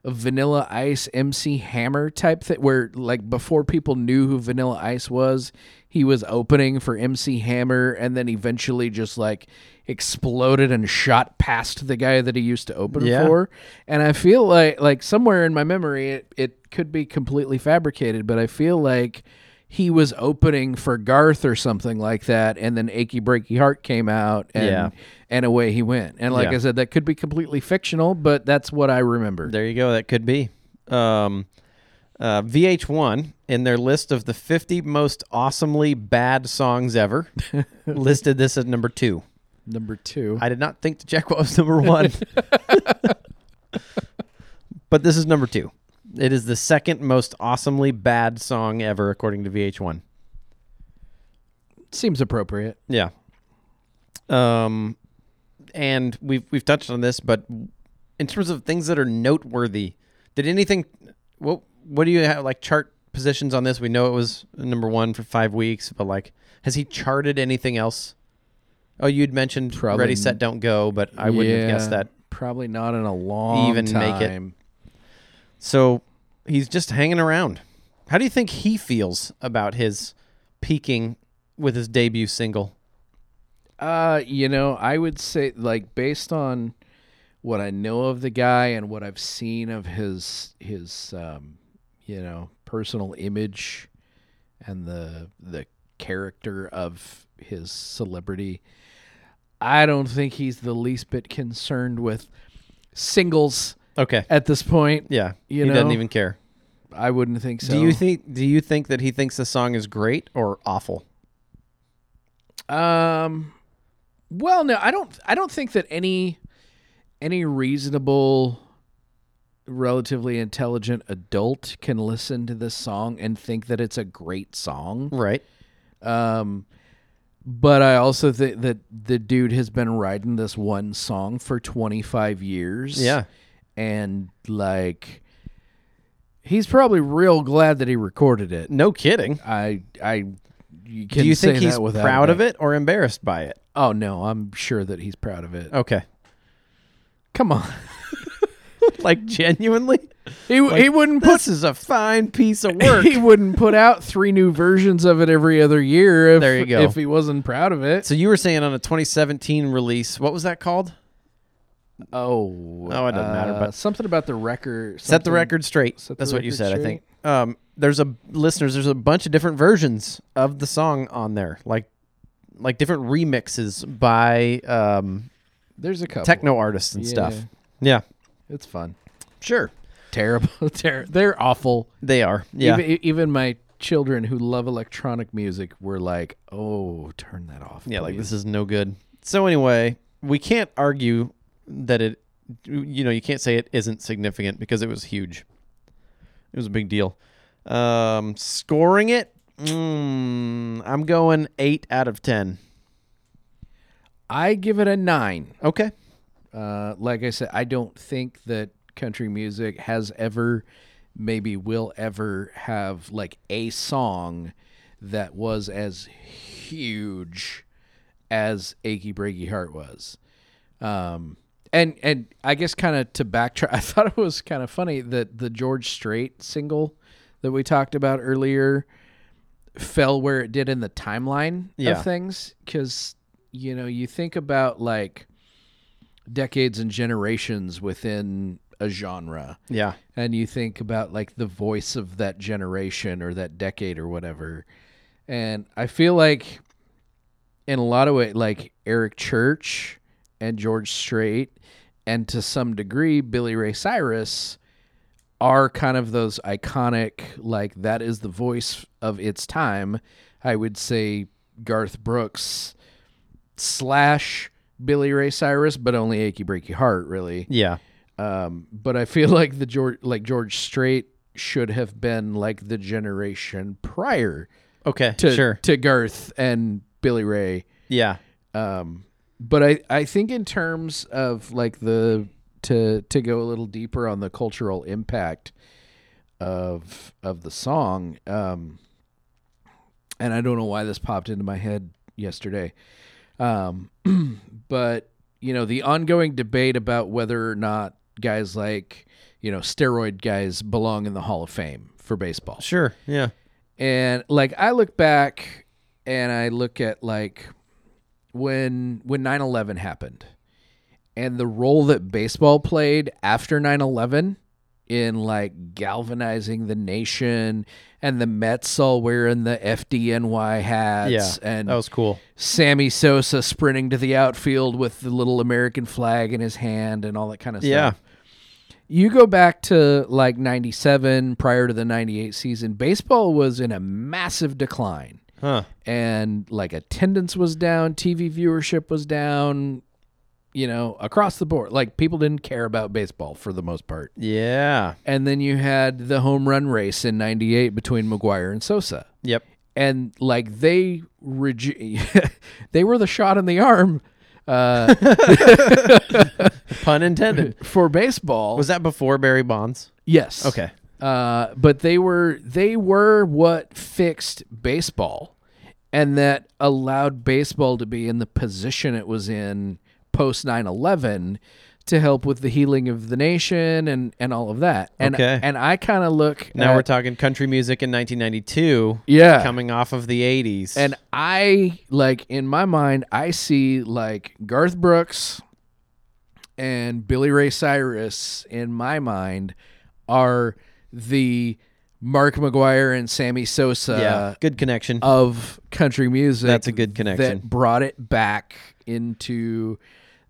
a Vanilla Ice MC Hammer type thing where, like, before people knew who Vanilla Ice was, he was opening for MC Hammer and then eventually just like exploded and shot past the guy that he used to open Yeah. for. And I feel like, like, somewhere in my memory, it, it could be completely fabricated, but I feel like he was opening for Garth or something like that, and then Achy Breaky Heart came out, and Yeah. and away he went. And like Yeah. I said, that could be completely fictional, but that's what I remember. there you go. That could be. Um, uh, VH1 in their list of the 50 most awesomely bad songs ever listed this at number two. Number two. I did not think to check what was number one. but this is number two. It is the second most awesomely bad song ever, according to VH1. Seems appropriate. Yeah. Um, and we've we've touched on this, but in terms of things that are noteworthy, did anything? What what do you have like chart positions on this? We know it was number one for five weeks, but like, has he charted anything else? Oh, you'd mentioned Probably Ready Set Don't Go, but I wouldn't have guessed that Probably not in a long Even make it. time. So he's just hanging around. How do you think he feels about his peaking with his debut single? Uh, you know, I would say like based on what I know of the guy and what I've seen of his his um, you know, personal image and the the character of his celebrity. I don't think he's the least bit concerned with singles Okay. at this point. Yeah. you he doesn't even care. I wouldn't think so. Do you think do you think that he thinks the song is great or awful? Um, well, no, I don't. I don't think that any any reasonable, relatively intelligent adult can listen to this song and think that it's a great song. Right. Um, but I also think that the dude has been writing this one song for twenty five years. Yeah. and like, he's probably real glad that he recorded it. No kidding. I I. You can Do you think he's proud of it or embarrassed by it? Oh no, I'm sure that he's proud of it. Okay. Come on, like genuinely? he he wouldn't put This is a fine piece of work. he wouldn't put out three new versions of it every other year. If, There you go. If he wasn't proud of it. so you were saying on a 2017 release, what was that called? Oh, Oh, it doesn't matter, uh, but- something about the record. Set the record straight. the That's what you record said, I think. Um, there's a listeners. There's a bunch of different versions of the song on there, like like different remixes by um, There's a couple techno artists and stuff. Yeah. It's fun. sure, Terrible. Ter- they're awful. they are. Yeah, Even, even my children who love electronic music were like, "Oh, turn that off." yeah. Like please." this is no good. So anyway, we can't argue that it. You know, you can't say it isn't significant because it was huge. It was a big deal. Um, scoring it, mm, I'm going eight out of ten. I give it a nine. Okay. Uh, like I said, I don't think that country music has ever, maybe will ever have like a song that was as huge as "Achy Breaky Heart" was. Um, and and I guess kind of to backtrack, I thought it was kind of funny that the George Strait single that we talked about earlier fell where it did in the timeline Yeah. of things because you know you think about like decades and generations within a genre. Yeah. and you think about like the voice of that generation or that decade or whatever. And i feel like in a lot of ways like eric church and george strait and to some degree billy ray cyrus are kind of those iconic like that is the voice of its time. I would say garth brooks slash billy ray cyrus but only achy breaky heart really Yeah. um, but I feel like the George, like George Strait, should have been like the generation prior Okay. to sure. to Garth and Billy Ray. Yeah. Um, but I I think in terms of like the to to go a little deeper on the cultural impact of of the song. Um, and I don't know why this popped into my head yesterday. Um, but you know the ongoing debate about whether or not guys like you know steroid guys belong in the Hall of Fame for baseball. Sure. Yeah. And like I look back and I look at like when when 9/11 happened and the role that baseball played after 9/11 in like galvanizing the nation and the Mets all wearing the FDNY hats Yeah. and That was cool. Sammy Sosa sprinting to the outfield with the little American flag in his hand and all that kind of Yeah. stuff. You go back to like 97 prior to the 98 season, baseball was in a massive decline. Huh. And like attendance was down, TV viewership was down, you know, across the board. Like people didn't care about baseball for the most part. Yeah. And then you had the home run race in 98 between McGwire and Sosa Yep. and like they regi- they were the shot in the arm uh, Pun intended. for baseball. Was that before Barry Bonds? yes? Okay. Uh, but they were they were what fixed baseball, and that allowed baseball to be in the position it was in post 9-11 to help with the healing of the nation and and all of that. And Okay. and I kind of look Now at- we're talking country music in 1992. Yeah. Coming off of the 80s. And I like in my mind, I see like Garth Brooks and Billy Ray Cyrus in my mind are the Mark McGwire and Sammy Sosa yeah, good connection. of country music. That's a good connection. That brought it back into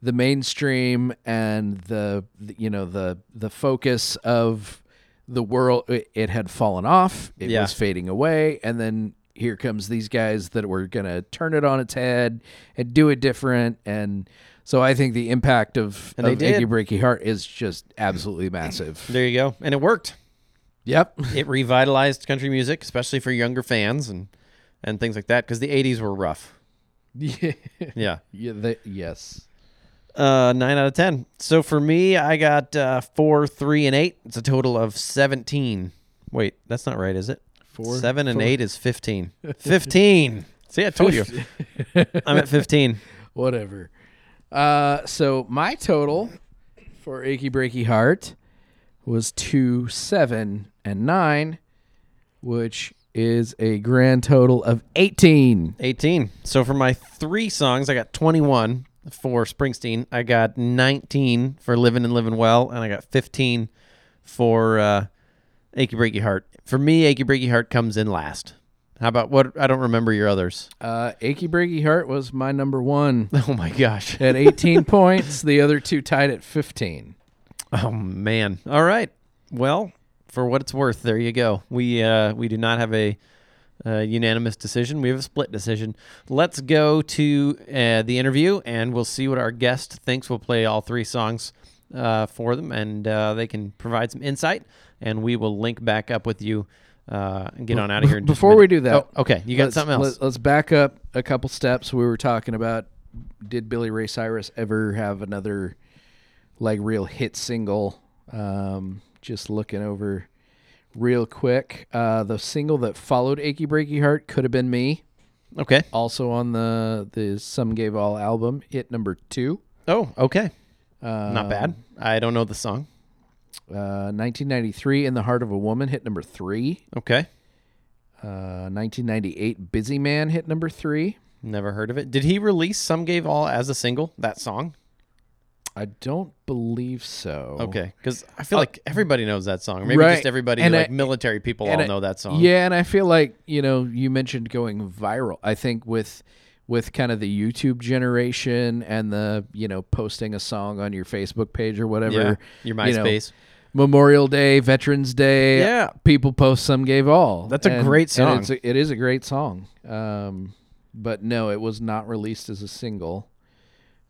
the mainstream and the, the you know the the focus of the world. It, it had fallen off. It Yeah. was fading away, and then here comes these guys that were gonna turn it on its head and do it different. And so I think the impact of, And they of. Achy Breaky Heart is just absolutely massive. there you go, and it worked. yep. It revitalized country music, especially for younger fans and and things like that, because the '80s were rough. yeah. Yeah. Yeah. They, yes. Uh, nine out of ten. So for me, I got uh, four, three, and eight. It's a total of seventeen. Wait, that's not right, is it? Four, Seven and four- eight is fifteen. Fifteen. See, I told you. I'm at fifteen. whatever. Uh, so my total for Achy Breaky Heart was two, seven, and nine, which is a grand total of 18. 18. So for my three songs, I got 21 for Springsteen. I got 19 for Living and Living Well, and I got 15 for uh, Achy Breaky Heart. For me, Achy Breaky Heart comes in last. How about what? I don't remember your others. Uh, Achy Breaky Heart was my number one Oh my gosh. at 18 points. The other two tied at 15. Oh man. All right. Well, for what it's worth, there you go. We uh, we do not have a uh, unanimous decision. We have a split decision. Let's go to uh, the interview, and we'll see what our guest thinks. We'll play all three songs uh, for them, and uh, they can provide some insight. And we will link back up with you uh, and get on out of here. in just a Before we do that, oh, okay, you got something else? Let, us back up a couple steps. We were talking about did Billy Ray Cyrus ever have another like real hit single? Um, just looking over real quick. Uh, the single that followed "Achy Breaky Heart" could have been me. okay. Also on the the Some Gave All album, hit number two. Oh, okay. Uh, Not bad. I don't know the song. Uh, 1993, "In the Heart of a Woman" hit number three. Okay. Uh, 1998, "Busy Man" hit number three. Never heard of it. Did he release Some Gave All as a single, that song? I don't believe so. Okay, because I feel Uh, like everybody knows that song. Maybe right. just everybody, And like I- military people, all I- know that song. Yeah, and I feel like you know you mentioned going viral. I think with with kind of the YouTube generation and the you know posting a song on your Facebook page or whatever. Yeah, your you know, MySpace. Memorial Day, Veterans Day. Yeah. people post some gave all. That's a And- great song. it's a, it is a great song. Um, but no, it was not released as a single.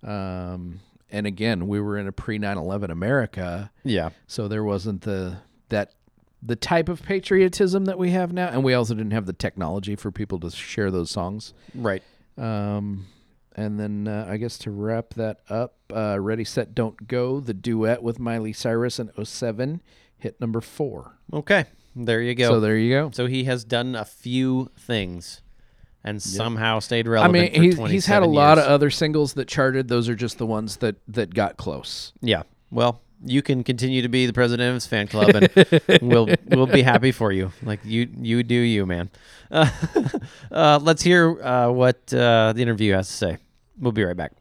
Um, and again, we were in a pre 9/11 America. yeah, So there wasn't the that the type of patriotism that we have now, and we also didn't have the technology for people to share those songs. right. Um, and then uh, I guess to wrap that up, uh, "Ready Set Don't Go," the duet with Miley Cyrus in 07, hit number four. Okay, there you go. So there you go. So he has done a few things, and somehow stayed relevant. I mean, he's he's had a 27 lot of other singles that charted. Those are just the ones that that got close. Yeah. Well, you can continue to be the president of his fan club, and we'll we'll be happy for you. Like you you do you, man. Uh, uh, let's hear uh, what uh, the interview has to say. We'll be right back.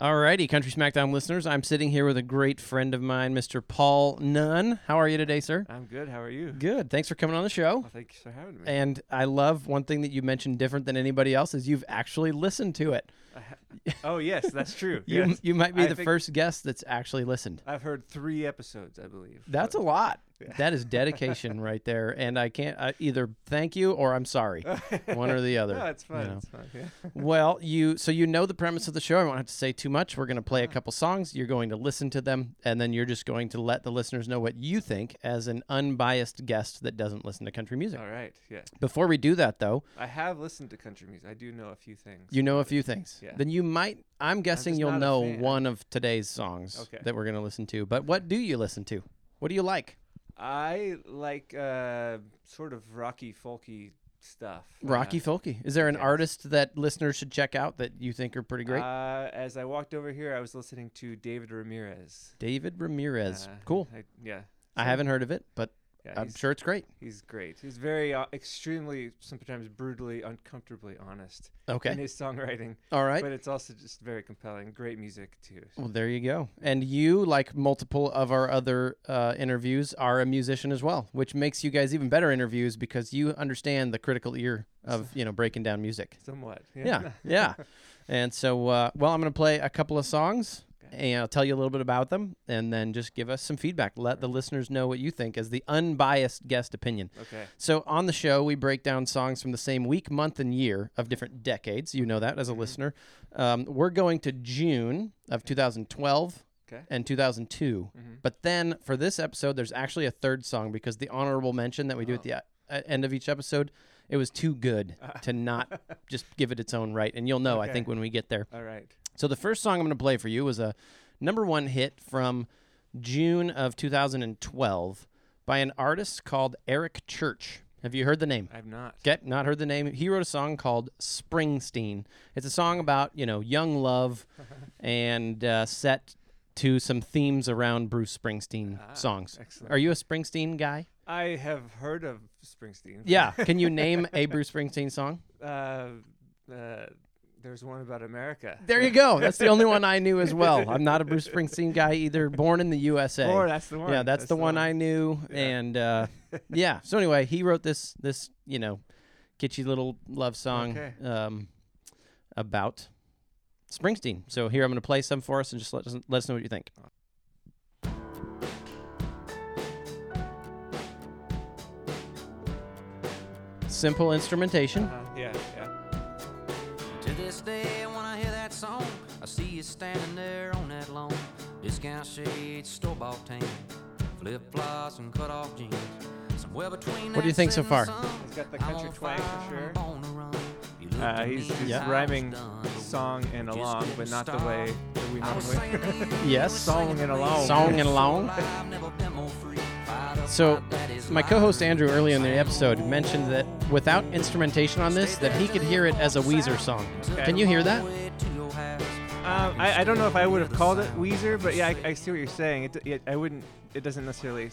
Alrighty, Country Smackdown listeners, I'm sitting here with a great friend of mine, Mr. Paul Nunn. How are you today, sir? I'm good. How are you? Good. Thanks for coming on the show. Well, thanks for having me. And I love one thing that you mentioned different than anybody else is you've actually listened to it. oh yes, that's true. You yes. you might be I the first guest that's actually listened. I've heard three episodes, I believe. That's a but- lot. That is dedication right there, and I can't I either thank you or I'm sorry, one or the other. No, it's fine. you know. It's fine. Yeah. Well, you so you know the premise of the show. I won't have to say too much. We're going to play a uh-huh. couple songs. You're going to listen to them, and then you're just going to let the listeners know what you think as an unbiased guest that doesn't listen to country music. All right. Yeah. Before we do that, though, I have listened to country music. I do know a few things. you know a few things. Yeah. Then you might. I'm guessing just you'll not a know fan. one of today's songs Okay. that we're going to listen to. But what do you listen to? What do you like? I like uh, sort of rocky, folky stuff. Rocky uh, folky. Is there an artist that listeners should check out that you think are pretty great? Uh, as I walked over here, I was listening to David Ramirez. David Ramirez. Uh, cool. I, yeah. I haven't heard of it, but Yeah, I'm sure it's great. he's great. He's very uh, extremely, sometimes brutally, uncomfortably honest Okay. in his songwriting, All right. but it's also just very compelling. Great music too. Well, there you go. And you, like multiple of our other uh, interviews, are a musician as well, which makes you guys even better interviews because you understand the critical ear of you know breaking down music. Somewhat. Yeah, yeah. And so, uh, well, I'm going to play a couple of songs, and I'll tell you a little bit about them, and then just give us some feedback. Let the listeners know what you think as the unbiased guest opinion. Okay. So on the show, we break down songs from the same week, month, and year of different decades. You know that as a listener. Um, we're going to June of 2012 Okay. and 2002. But then for this episode, there's actually a third song because the honorable mention that we do at the uh, uh, end of each episode, it was too good to not just give it its own right. And you'll know, I think, when we get there. All right. So the first song I'm going to play for you was a number one hit from June of 2012 by an artist called Eric Church. Have you heard the name? I've not. Okay, not heard the name. He wrote a song called Springsteen. It's a song about you know young love, and uh, set to some themes around Bruce Springsteen Ah, songs. excellent. Are you a Springsteen guy? I have heard of Springsteen. Yeah. Can you name a Bruce Springsteen song? Uh, uh, there's one about America. There you go. That's the only one I knew as well. I'm not a Bruce Springsteen guy either. Born in the USA. Oh, that's the one. Yeah, that's, the, one, I knew, and uh, yeah. So anyway, he wrote this this you know, kitschy little love song Okay. um, about Springsteen. So here I'm going to play some for us, and just let us let us know what you think. Simple instrumentation. Uh, I song, I see you standing there on that lawn. Discount shades, store bought tan, flip flops and cut off jeans. Somewhere between What do you think so far? He's got the country twang for sure. born to run. You look Uh, he's, he's Yeah. rhyming I was done. song and Just along, but not the way that we normally. singing to you, Yes. Song and to along. Song and along. I've never been more free. Fired up So, my daddy's my life. co-host Andrew earlier in the episode mentioned that without instrumentation on this, that he could hear it as a Weezer song. Okay. Can you hear that? Um, I, I don't know if I would have called it Weezer, but yeah, I, I see what you're saying. It, it I wouldn't. It doesn't necessarily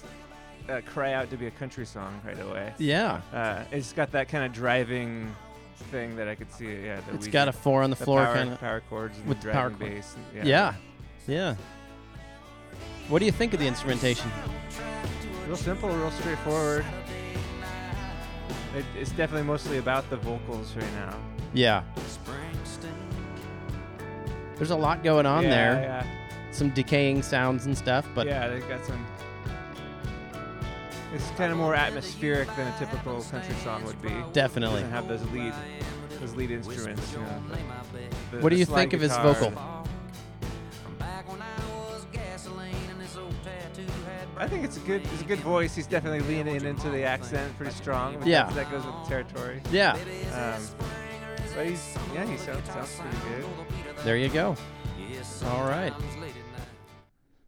uh, cry out to be a country song right away. Yeah. Uh, it's got that kind of driving thing that I could see. Yeah, It's Weezer- got a four on the the floor kind of. power chords and with the power bass. and- Yeah. Yeah. What do you think of the instrumentation? real simple, real straightforward. It, it's definitely mostly about the vocals right now. Yeah. There's a lot going on yeah, there. Yeah, Some decaying sounds and stuff, but yeah, they've got some. It's kind of more atmospheric than a typical country song would be. definitely. doesn't have those lead, those lead instruments. You know, the- What do you think of his guitar vocal? and- From back when I was gasoline and this old tattoo had I think it's a good, it's a good voice. He's definitely leaning into the accent pretty strong. Yeah. that goes with the territory. Yeah. Um, but he's, yeah, he sounds, sounds pretty good. There you go. All right.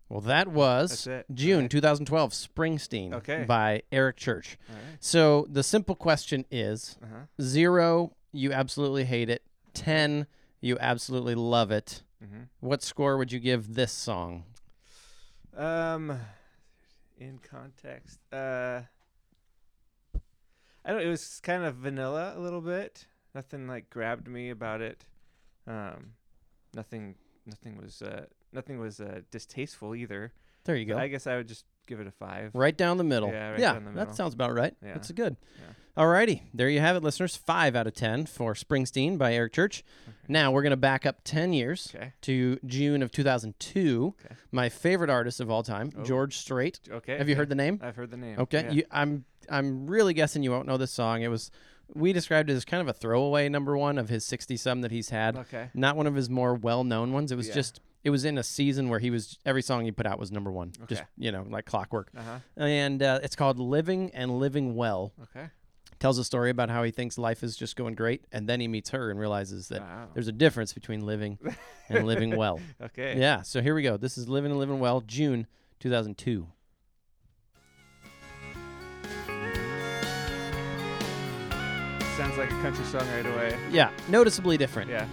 Well, that was. June 2012, Springsteen Okay. by Eric Church. Right. So the simple question is Uh-huh. zero, you absolutely hate it. 10, you absolutely love it. hmm What score would you give this song? Um, in context, uh, I don't. It was kind of vanilla a little bit. Nothing like grabbed me about it. Um, nothing. Nothing was. Uh, nothing was uh, distasteful either. There you go. I guess I would just give it a five. Right down the middle. Yeah, right yeah down the that sounds about right. Yeah. That's good. Yeah. Alrighty, there you have it, listeners. Five out of ten for Springsteen by Eric Church. Now we're gonna back up ten years Okay. to June of 2002. Okay. My favorite artist of all time, Oh. George Strait. Okay. Have you heard the name? I've heard the name. Okay, you, I'm I'm really guessing you won't know this song. It was we described it as kind of a throwaway number one of his 60 some that he's had. Okay. Not one of his more well known ones. It was Yeah. just it was in a season where he was every song he put out was number one. Okay. Just you know like clockwork. Uh huh. And uh, it's called Living and Living Well. Okay. Tells a story about how he thinks life is just going great, and then he meets her and realizes that Wow. there's a difference between living and living well. Okay. Yeah. So here we go. This is Living and Living Well, June 2002. Sounds like a country song right away. Yeah, noticeably different. Yeah.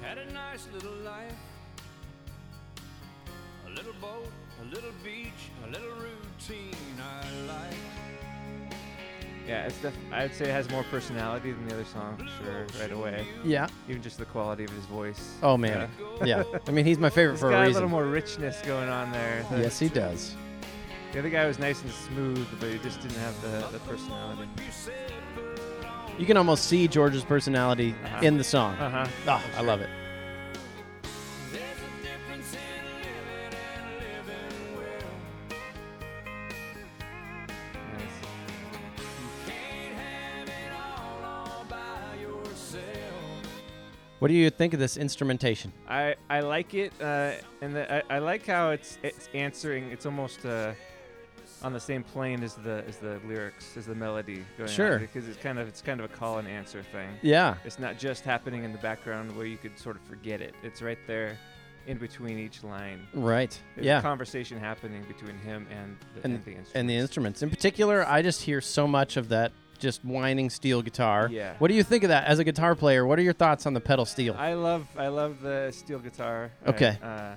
Had a nice little life, a little boat a little beach, a little routine I like. Yeah, it's def- I'd say it has more personality than the other song for sure, right away. Yeah. Even just the quality of his voice. Oh man. Yeah. I mean, he's my favorite He's for got a a reason. little more richness going on there. The- yes, he does. The other guy was nice and smooth, but he just didn't have the, the personality. You can almost see George's personality Uh-huh. in the song. Uh huh. Oh, I love it. There's a difference in living and living well. Can't have it all, all by yourself. What do you think of this instrumentation? I I like it, uh, and the, I, I like how it's it's answering. It's almost uh, on the same plane as the as the lyrics, as the melody going Sure. on, because it's kind of it's kind of a call and answer thing. Yeah. It's not just happening in the background where you could sort of forget it. It's right there, in between each line. Right. There's yeah. a conversation happening between him and the, And- and the instrument. and the instruments. In particular, I just hear so much of that just whining steel guitar. Yeah. What do you think of that as a guitar player? What are your thoughts on the pedal steel? I love I love the steel guitar. I- Okay. uh,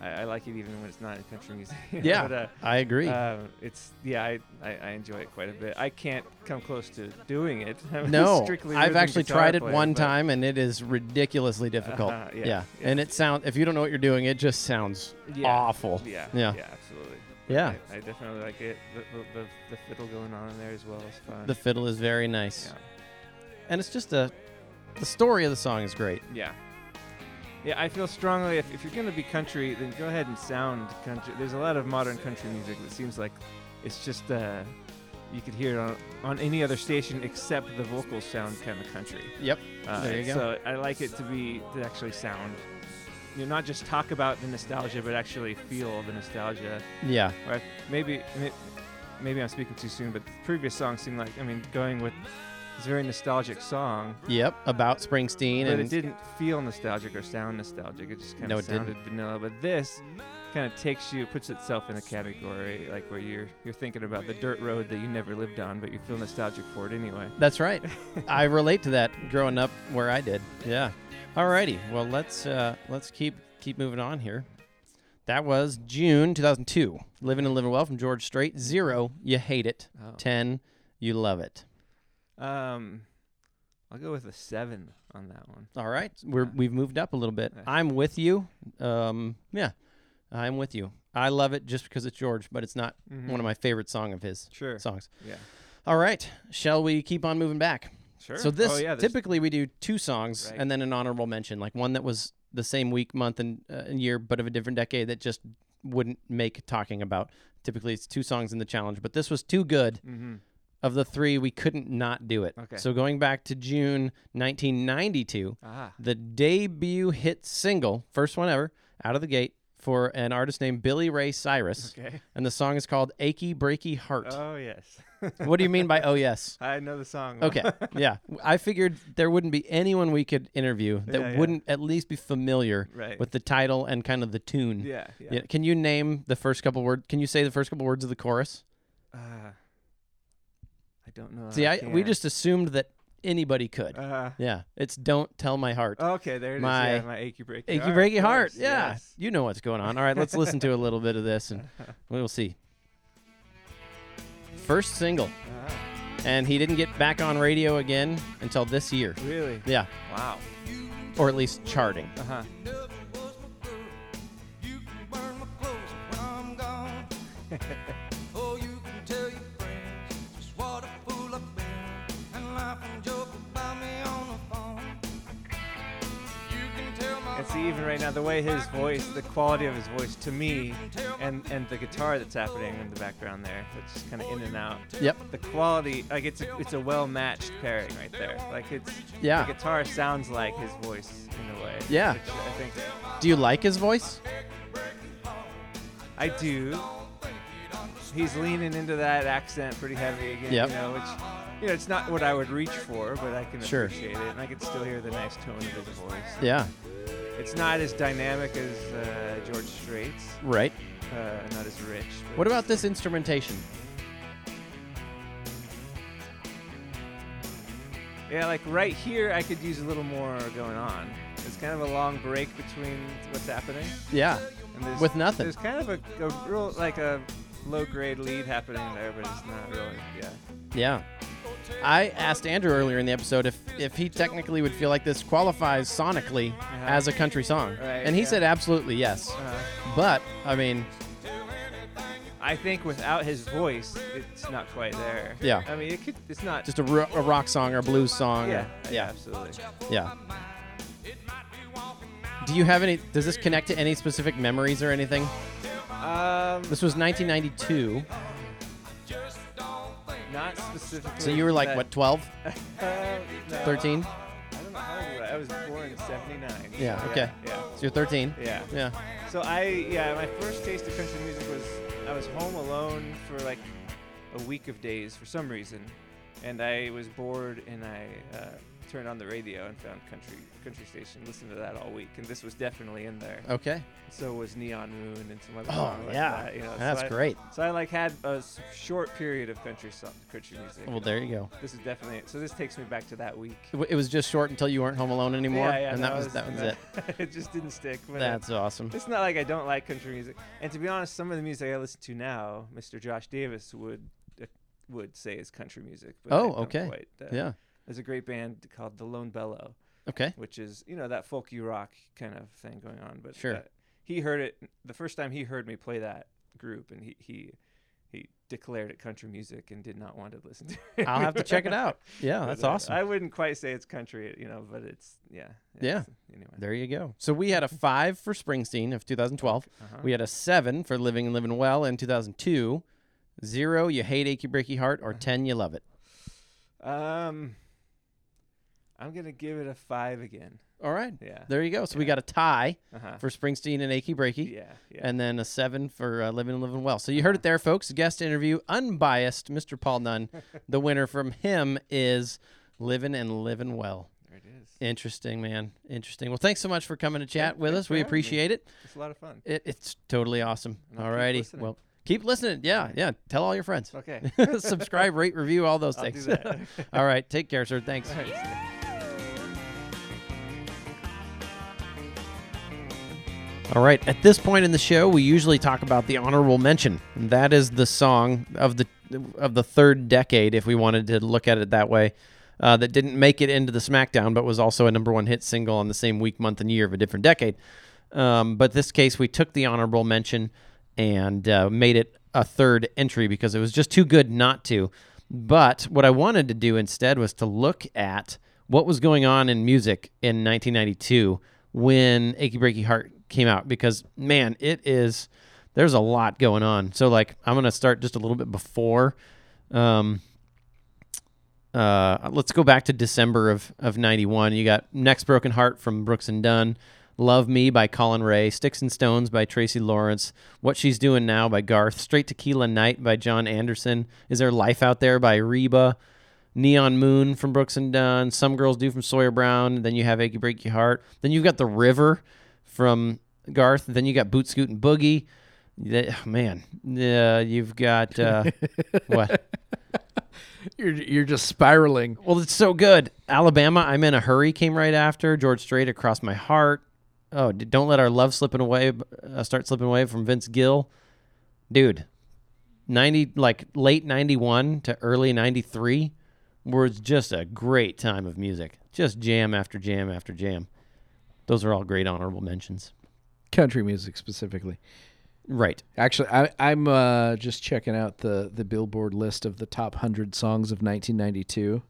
I, I like it even when it's not in country music. yeah, but, uh, I agree. Um, it's yeah, I, I, I enjoy it quite a bit. I can't come close to doing it. No, strictly I've actually tried it one time, and it is ridiculously difficult. Uh-huh, yeah, yeah. and it sounds if you don't know what you're doing, it just sounds Yeah, awful. Yeah, Yeah. yeah, absolutely. Yeah. I, I definitely like it. The, the, the, the fiddle going on in there as well is fun. The fiddle is very nice, yeah. and it's just a. The story of the song is great. Yeah. Yeah, I feel strongly if, if you're going to be country, then go ahead and sound country. There's a lot of modern country music that seems like it's just, uh, you could hear it on, on any other station except the vocals sound kind of country. Yep. Uh, There you go. So I like it to be, to actually sound, you know, not just talk about the nostalgia, but actually feel the nostalgia. Yeah. Or maybe, maybe I'm speaking too soon, but the previous songs seem like, I mean, going with this very nostalgic song. Yep. About Springsteen But and it didn't feel nostalgic or sound nostalgic. It just kind No, of it didn't. sounded vanilla. But this kind of takes you, puts itself in a category like where you're you're thinking about the dirt road that you never lived on, but you feel nostalgic for it anyway. That's right. I relate to that growing up where I did. Yeah. Alrighty. Well, let's uh, let's keep keep moving on here. That was June 2002. Living and Living Well from George Strait. Zero, you hate it. Oh. Ten, you love it. Um, I'll go with a seven on that one. All right, we're Yeah. we've moved up a little bit. I'm with you. Um, yeah, I'm with you. I love it just because it's George, but it's not one of my favorite song of his Mm-hmm. Sure. songs. Yeah. All right, shall we keep on moving back? Sure. So this oh, yeah, typically we do two songs Right. and then an honorable mention, like one that was the same week, month, and, uh, and year, but of a different decade that just wouldn't make talking about. Typically, it's two songs in the challenge, but this was too good. Mhm. Of the three, we couldn't not do it. Okay. So going back to June 1992, Ah. the debut hit single, first one ever, out of the gate, for an artist named Billy Ray Cyrus, Okay. and the song is called "Achy Breaky Heart." Oh yes. what do you mean by "Oh yes"? I know the song. Okay, yeah. I figured there wouldn't be anyone we could interview that Yeah, yeah. wouldn't at least be familiar Right. with the title and kind of the tune. yeah. Yeah. Yeah, Can you name the first couple words? Can you say the first couple words of the chorus? Uh, I don't know. See, I, we just assumed that anybody could. Uh, yeah, it's "Don't Tell My Heart." okay, there it is. My yeah, my achy breaky Achy heart. breaky heart. course, Yeah, yes. you know what's going on. All right, let's listen to a little bit of this and we'll see. First single, Ah, and he didn't get back on radio again until this year. really? Yeah, Wow. or at least charting. Uh huh. see, even right now, the way his voice, the quality of his voice, to me, and and the guitar that's happening in the background there, that's just kind of in and out. Yep. The quality, like it's a, it's a well matched pairing right there. Like it's Yeah. The guitar sounds like his voice in a way. Yeah. Which I think Do you like his voice? I do. He's leaning into that accent pretty heavy again. Yep. You know, which you know, it's not what I would reach for, but I can Sure. appreciate it, and I can still hear the nice tone of his voice. Yeah. It's not as dynamic as uh, George Strait's, Right. uh, not as rich. but What about this instrumentation? Yeah, like right here, I could use a little more going on. It's kind of a long break between what's happening. Yeah. And there's, With nothing. There's kind of a, a real like a low grade lead happening there, but it's not really. Yeah. Yeah. I asked Andrew earlier in the episode if, if he technically would feel like this qualifies sonically as a country song. Uh-huh. Right, and he yeah. said absolutely yes. Uh, But, I mean, I think without his voice, it's not quite there. Yeah. I mean, it could. It's not. just a, ro- a rock song or blues song. yeah. Or, Yeah. yeah. Absolutely. Yeah. Do you have any, does this connect to any specific memories or anything? Um, This was 1992. Not specifically. So you were like, that- what, 12? Uh, no, 13? I don't know how old was I. I was born in '79. Yeah, okay. Yeah. So you're 13? Yeah. Yeah. So I yeah, my first taste of country music was I was home alone for like a week of days for some reason, and I was bored and I uh, turned on the radio and found country country station, listened to that all week, and this was definitely in there. Okay. So was Neon Moon and some other Oh, like yeah. that, you know, so That's I- great. So I like had a short period of country song, country music. Well, there you go. This is definitely it. So this takes me back to that week. It was just short until you weren't home alone anymore, Yeah, yeah, and that was that was it. it just didn't stick. But That's awesome. It's not like I don't like country music. And to be honest, some of the music I listen to now, Mr. Josh Davis would uh, would say is country music. But Oh, okay. Quite, uh, Yeah. There's a great band called The Lone Bellow, Okay. which is you know that folky rock kind of thing going on. But Sure. he heard it the first time he heard me play that group, and he he he declared it country music and did not want to listen to it. I'll have to check it out. Yeah, that's awesome. I wouldn't quite say it's country, you know, but it's yeah. Yeah. Anyway. There you go. So we had a five for Springsteen of 2012. Uh-huh. We had a seven for Living and Living Well in 2002. Zero, you hate Achy Breaky Heart, Uh-huh. or 10, you love it. Um, I'm gonna give it a five again. All right. Yeah. There you go. So we got a tie Uh-huh. for Springsteen and Achy Breaky. yeah, yeah. And then a seven for uh, Living and Living Well. So you heard it there, folks. Guest interview, unbiased, Mr. Paul Nunn. the winner from him is Living and Living Well. there it is. Interesting, man. Interesting. Well, thanks so much for coming to chat with us. We having me. appreciate it. It's a lot of fun. it. It's totally awesome. All righty. Well, keep listening. Yeah, yeah. Tell all your friends. Okay. Subscribe, rate, review, all those things. that. all right. Take care, sir. Thanks. All right. At this point in the show, we usually talk about the honorable mention. That is the song of the of the third decade, if we wanted to look at it that way, uh, that didn't make it into the SmackDown, but was also a number one hit single on the same week, month, and year of a different decade. Um, but this case, we took the honorable mention and uh, made it a third entry because it was just too good not to. But what I wanted to do instead was to look at what was going on in music in 1992 when Achy Breaky Heart came out because man, it is there's a lot going on. So like I'm gonna start just a little bit before. Um, uh, let's go back to December of of '91. You got "Next Broken Heart" from Brooks and Dunn, "Love Me" by Collin Raye, "Sticks and Stones" by Tracy Lawrence, "What She's Doing Now" by Garth, "Straight Tequila Night" by John Anderson, "Is There Life Out There" by Reba, Neon Moon from Brooks and Dunn, Some Girls Do from Sawyer Brown. Then you have Achy Breaky Heart. Then you've got The River from Garth. Then you got Boot Scootin' Boogie. Yeah, man, yeah, you've got uh, what? You're you're just spiraling. Well, it's so good. Alabama, I'm in a hurry came right after. George Strait across my heart. Oh, don't let our love slipping away. Uh, start slipping away from Vince Gill, dude. Ninety like late '91 to early '93 was just a great time of music. Just jam after jam after jam. Those are all great honorable mentions. Country music specifically. Right. Actually, I, I'm uh, just checking out the the Billboard list of the top hundred songs of 1992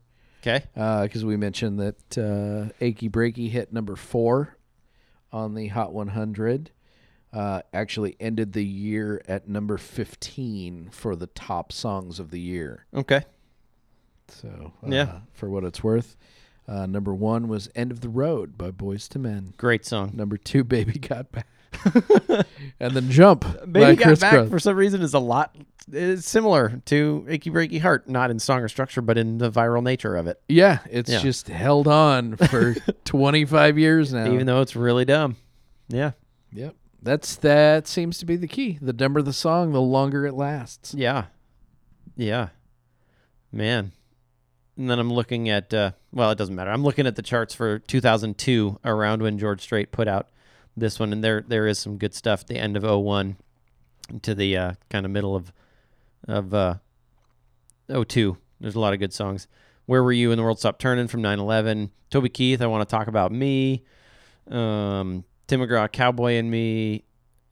Okay. because we mentioned that uh, "Achy Breaky" hit number four on the Hot 100. Uh, actually, ended the year at number 15 for the top songs of the year. Okay. So, uh, Yeah. for what it's worth, uh, number one was "End of the Road" by Boyz II Men. Great song. Number two, "Baby Got Back," and then "Jump" by Baby Got Chris Back Cross. for some reason is a lot is similar to Achy Breaky Heart, not in song or structure, but in the viral nature of it. Yeah, it's Yeah. just held on for 25 years now. Even though it's really dumb. Yeah. yep. That's that seems to be the key. The dumber the song, the longer it lasts. Yeah. Yeah. Man. And then I'm looking at uh, well, it doesn't matter. I'm looking at the charts for 2002, around when George Strait put out this one, and there there is some good stuff. The end of 01 to the uh, kind of middle of of uh, 02. There's a lot of good songs. Where were you in the world stopped turning from 9/11? Toby Keith, I want to talk about me. Um, Tim McGraw, Cowboy and Me.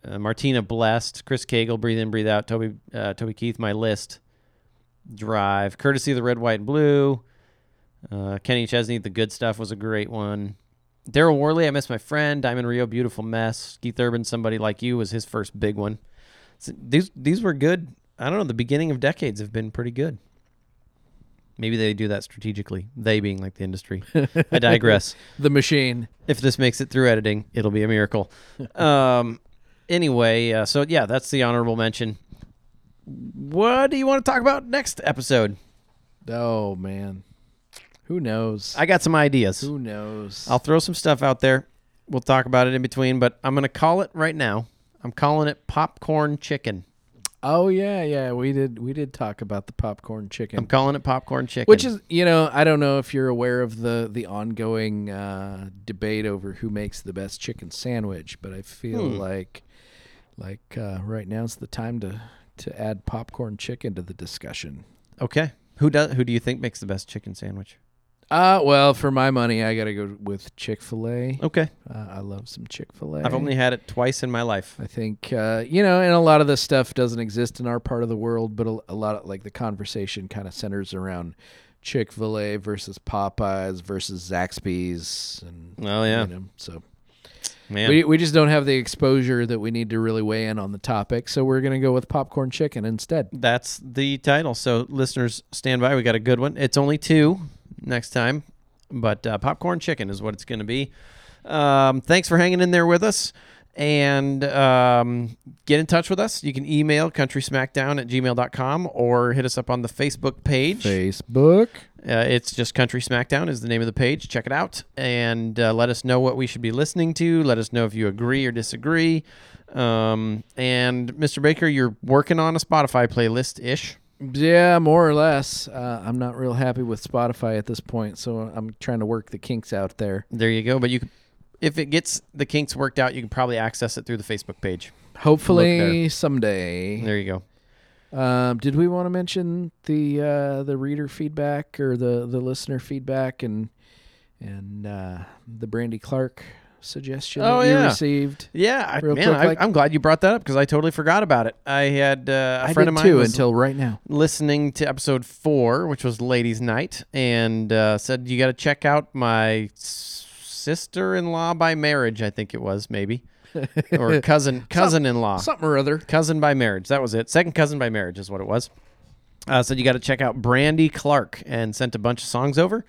Uh, Martina Blessed, Chris Cagle, Breathe In, Breathe Out. Toby uh, Toby Keith, My List. Drive, courtesy of the Red, White, and Blue. Uh, Kenny Chesney, The Good Stuff was a great one. Darryl Worley, I Miss My Friend. Diamond Rio, Beautiful Mess. Keith Urban, Somebody Like You was his first big one. So these these were good. I don't know. The beginning of decades have been pretty good. Maybe they do that strategically. They being like the industry. I digress. The machine. If this makes it through editing, it'll be a miracle. um, anyway, uh, so yeah, that's the honorable mention. What do you want to talk about next episode? Oh man, who knows? I got some ideas. who knows? I'll throw some stuff out there. We'll talk about it in between, but I'm going to call it right now. I'm calling it popcorn chicken. oh yeah, yeah. We did we did talk about the popcorn chicken. I'm calling it popcorn chicken. Which is, you know, I don't know if you're aware of the the ongoing uh, debate over who makes the best chicken sandwich, but I feel Hmm. like like uh, right now's the time to to add popcorn chicken to the discussion. okay. Who does? Who do you think makes the best chicken sandwich? Uh, well, for my money, I got to go with Chick Fil A. Okay. Uh, I love some Chick Fil A. I've only had it twice in my life. I think uh, you know, and a lot of this stuff doesn't exist in our part of the world, but a, a lot of like the conversation kind of centers around Chick Fil A versus Popeyes versus Zaxby's, and Oh yeah, you know, so man. we we just don't have the exposure that we need to really weigh in on the topic. So we're gonna go with popcorn chicken instead. That's the title. So listeners, stand by. We got a good one. It's only two next time, but uh, popcorn chicken is what it's going to be. Um, thanks for hanging in there with us. And um, get in touch with us. You can email countrysmackdown at gmail.com or hit us up on the Facebook page. Facebook. Uh, it's just Country Smackdown is the name of the page. Check it out and uh, let us know what we should be listening to. Let us know if you agree or disagree. Um, and Mr. Baker, you're working on a Spotify playlist ish. Yeah, more or less. Uh, I'm not real happy with Spotify at this point, so I'm trying to work the kinks out there. There you go. But you, if it gets the kinks worked out, you can probably access it through the Facebook page. Hopefully someday. There you go. Um, did we want to mention the uh, the reader feedback or the, the listener feedback and and uh, the Brandy Clark suggestion Oh, that you received? Yeah, man, quick, I, like- I'm glad you brought that up because I totally forgot about it. I had uh, a I friend of mine too until right now. listening to episode four, which was Ladies' Night, and uh, said you got to check out my sister-in-law by marriage. I think it was maybe, or cousin cousin-in-law, Something or other. cousin by marriage. That was it. Second cousin by marriage is what it was. Uh, said you got to check out Brandy Clark and sent a bunch of songs over.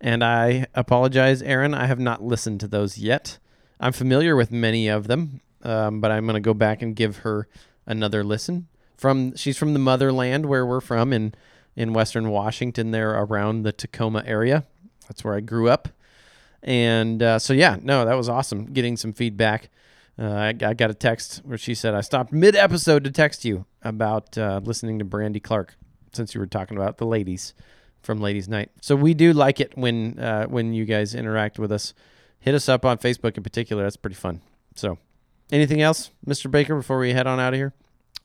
And I apologize, Aaron. I have not listened to those yet. I'm familiar with many of them, um, but I'm going to go back and give her another listen. From she's from the motherland where we're from in in Western Washington, there around the Tacoma area. That's where I grew up. And uh, so yeah, no, that was awesome. Getting some feedback. Uh, I, I got a text where she said I stopped mid episode to text you about uh, listening to Brandy Clark since you were talking about the ladies from Ladies Night. So we do like it when uh, when you guys interact with us. Hit us up on Facebook in particular. That's pretty fun. So, anything else, Mr. Baker, before we head on out of here?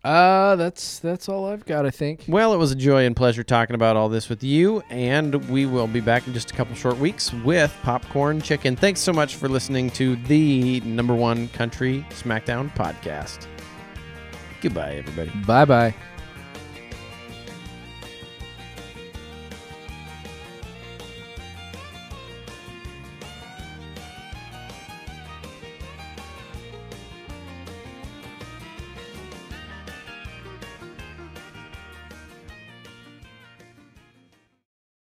Uh, that's that's all I've got. I think. Well, it was a joy and pleasure talking about all this with you, and we will be back in just a couple short weeks with Popcorn Chicken. Thanks so much for listening to the number one country SmackDown podcast. Goodbye, everybody. Bye bye.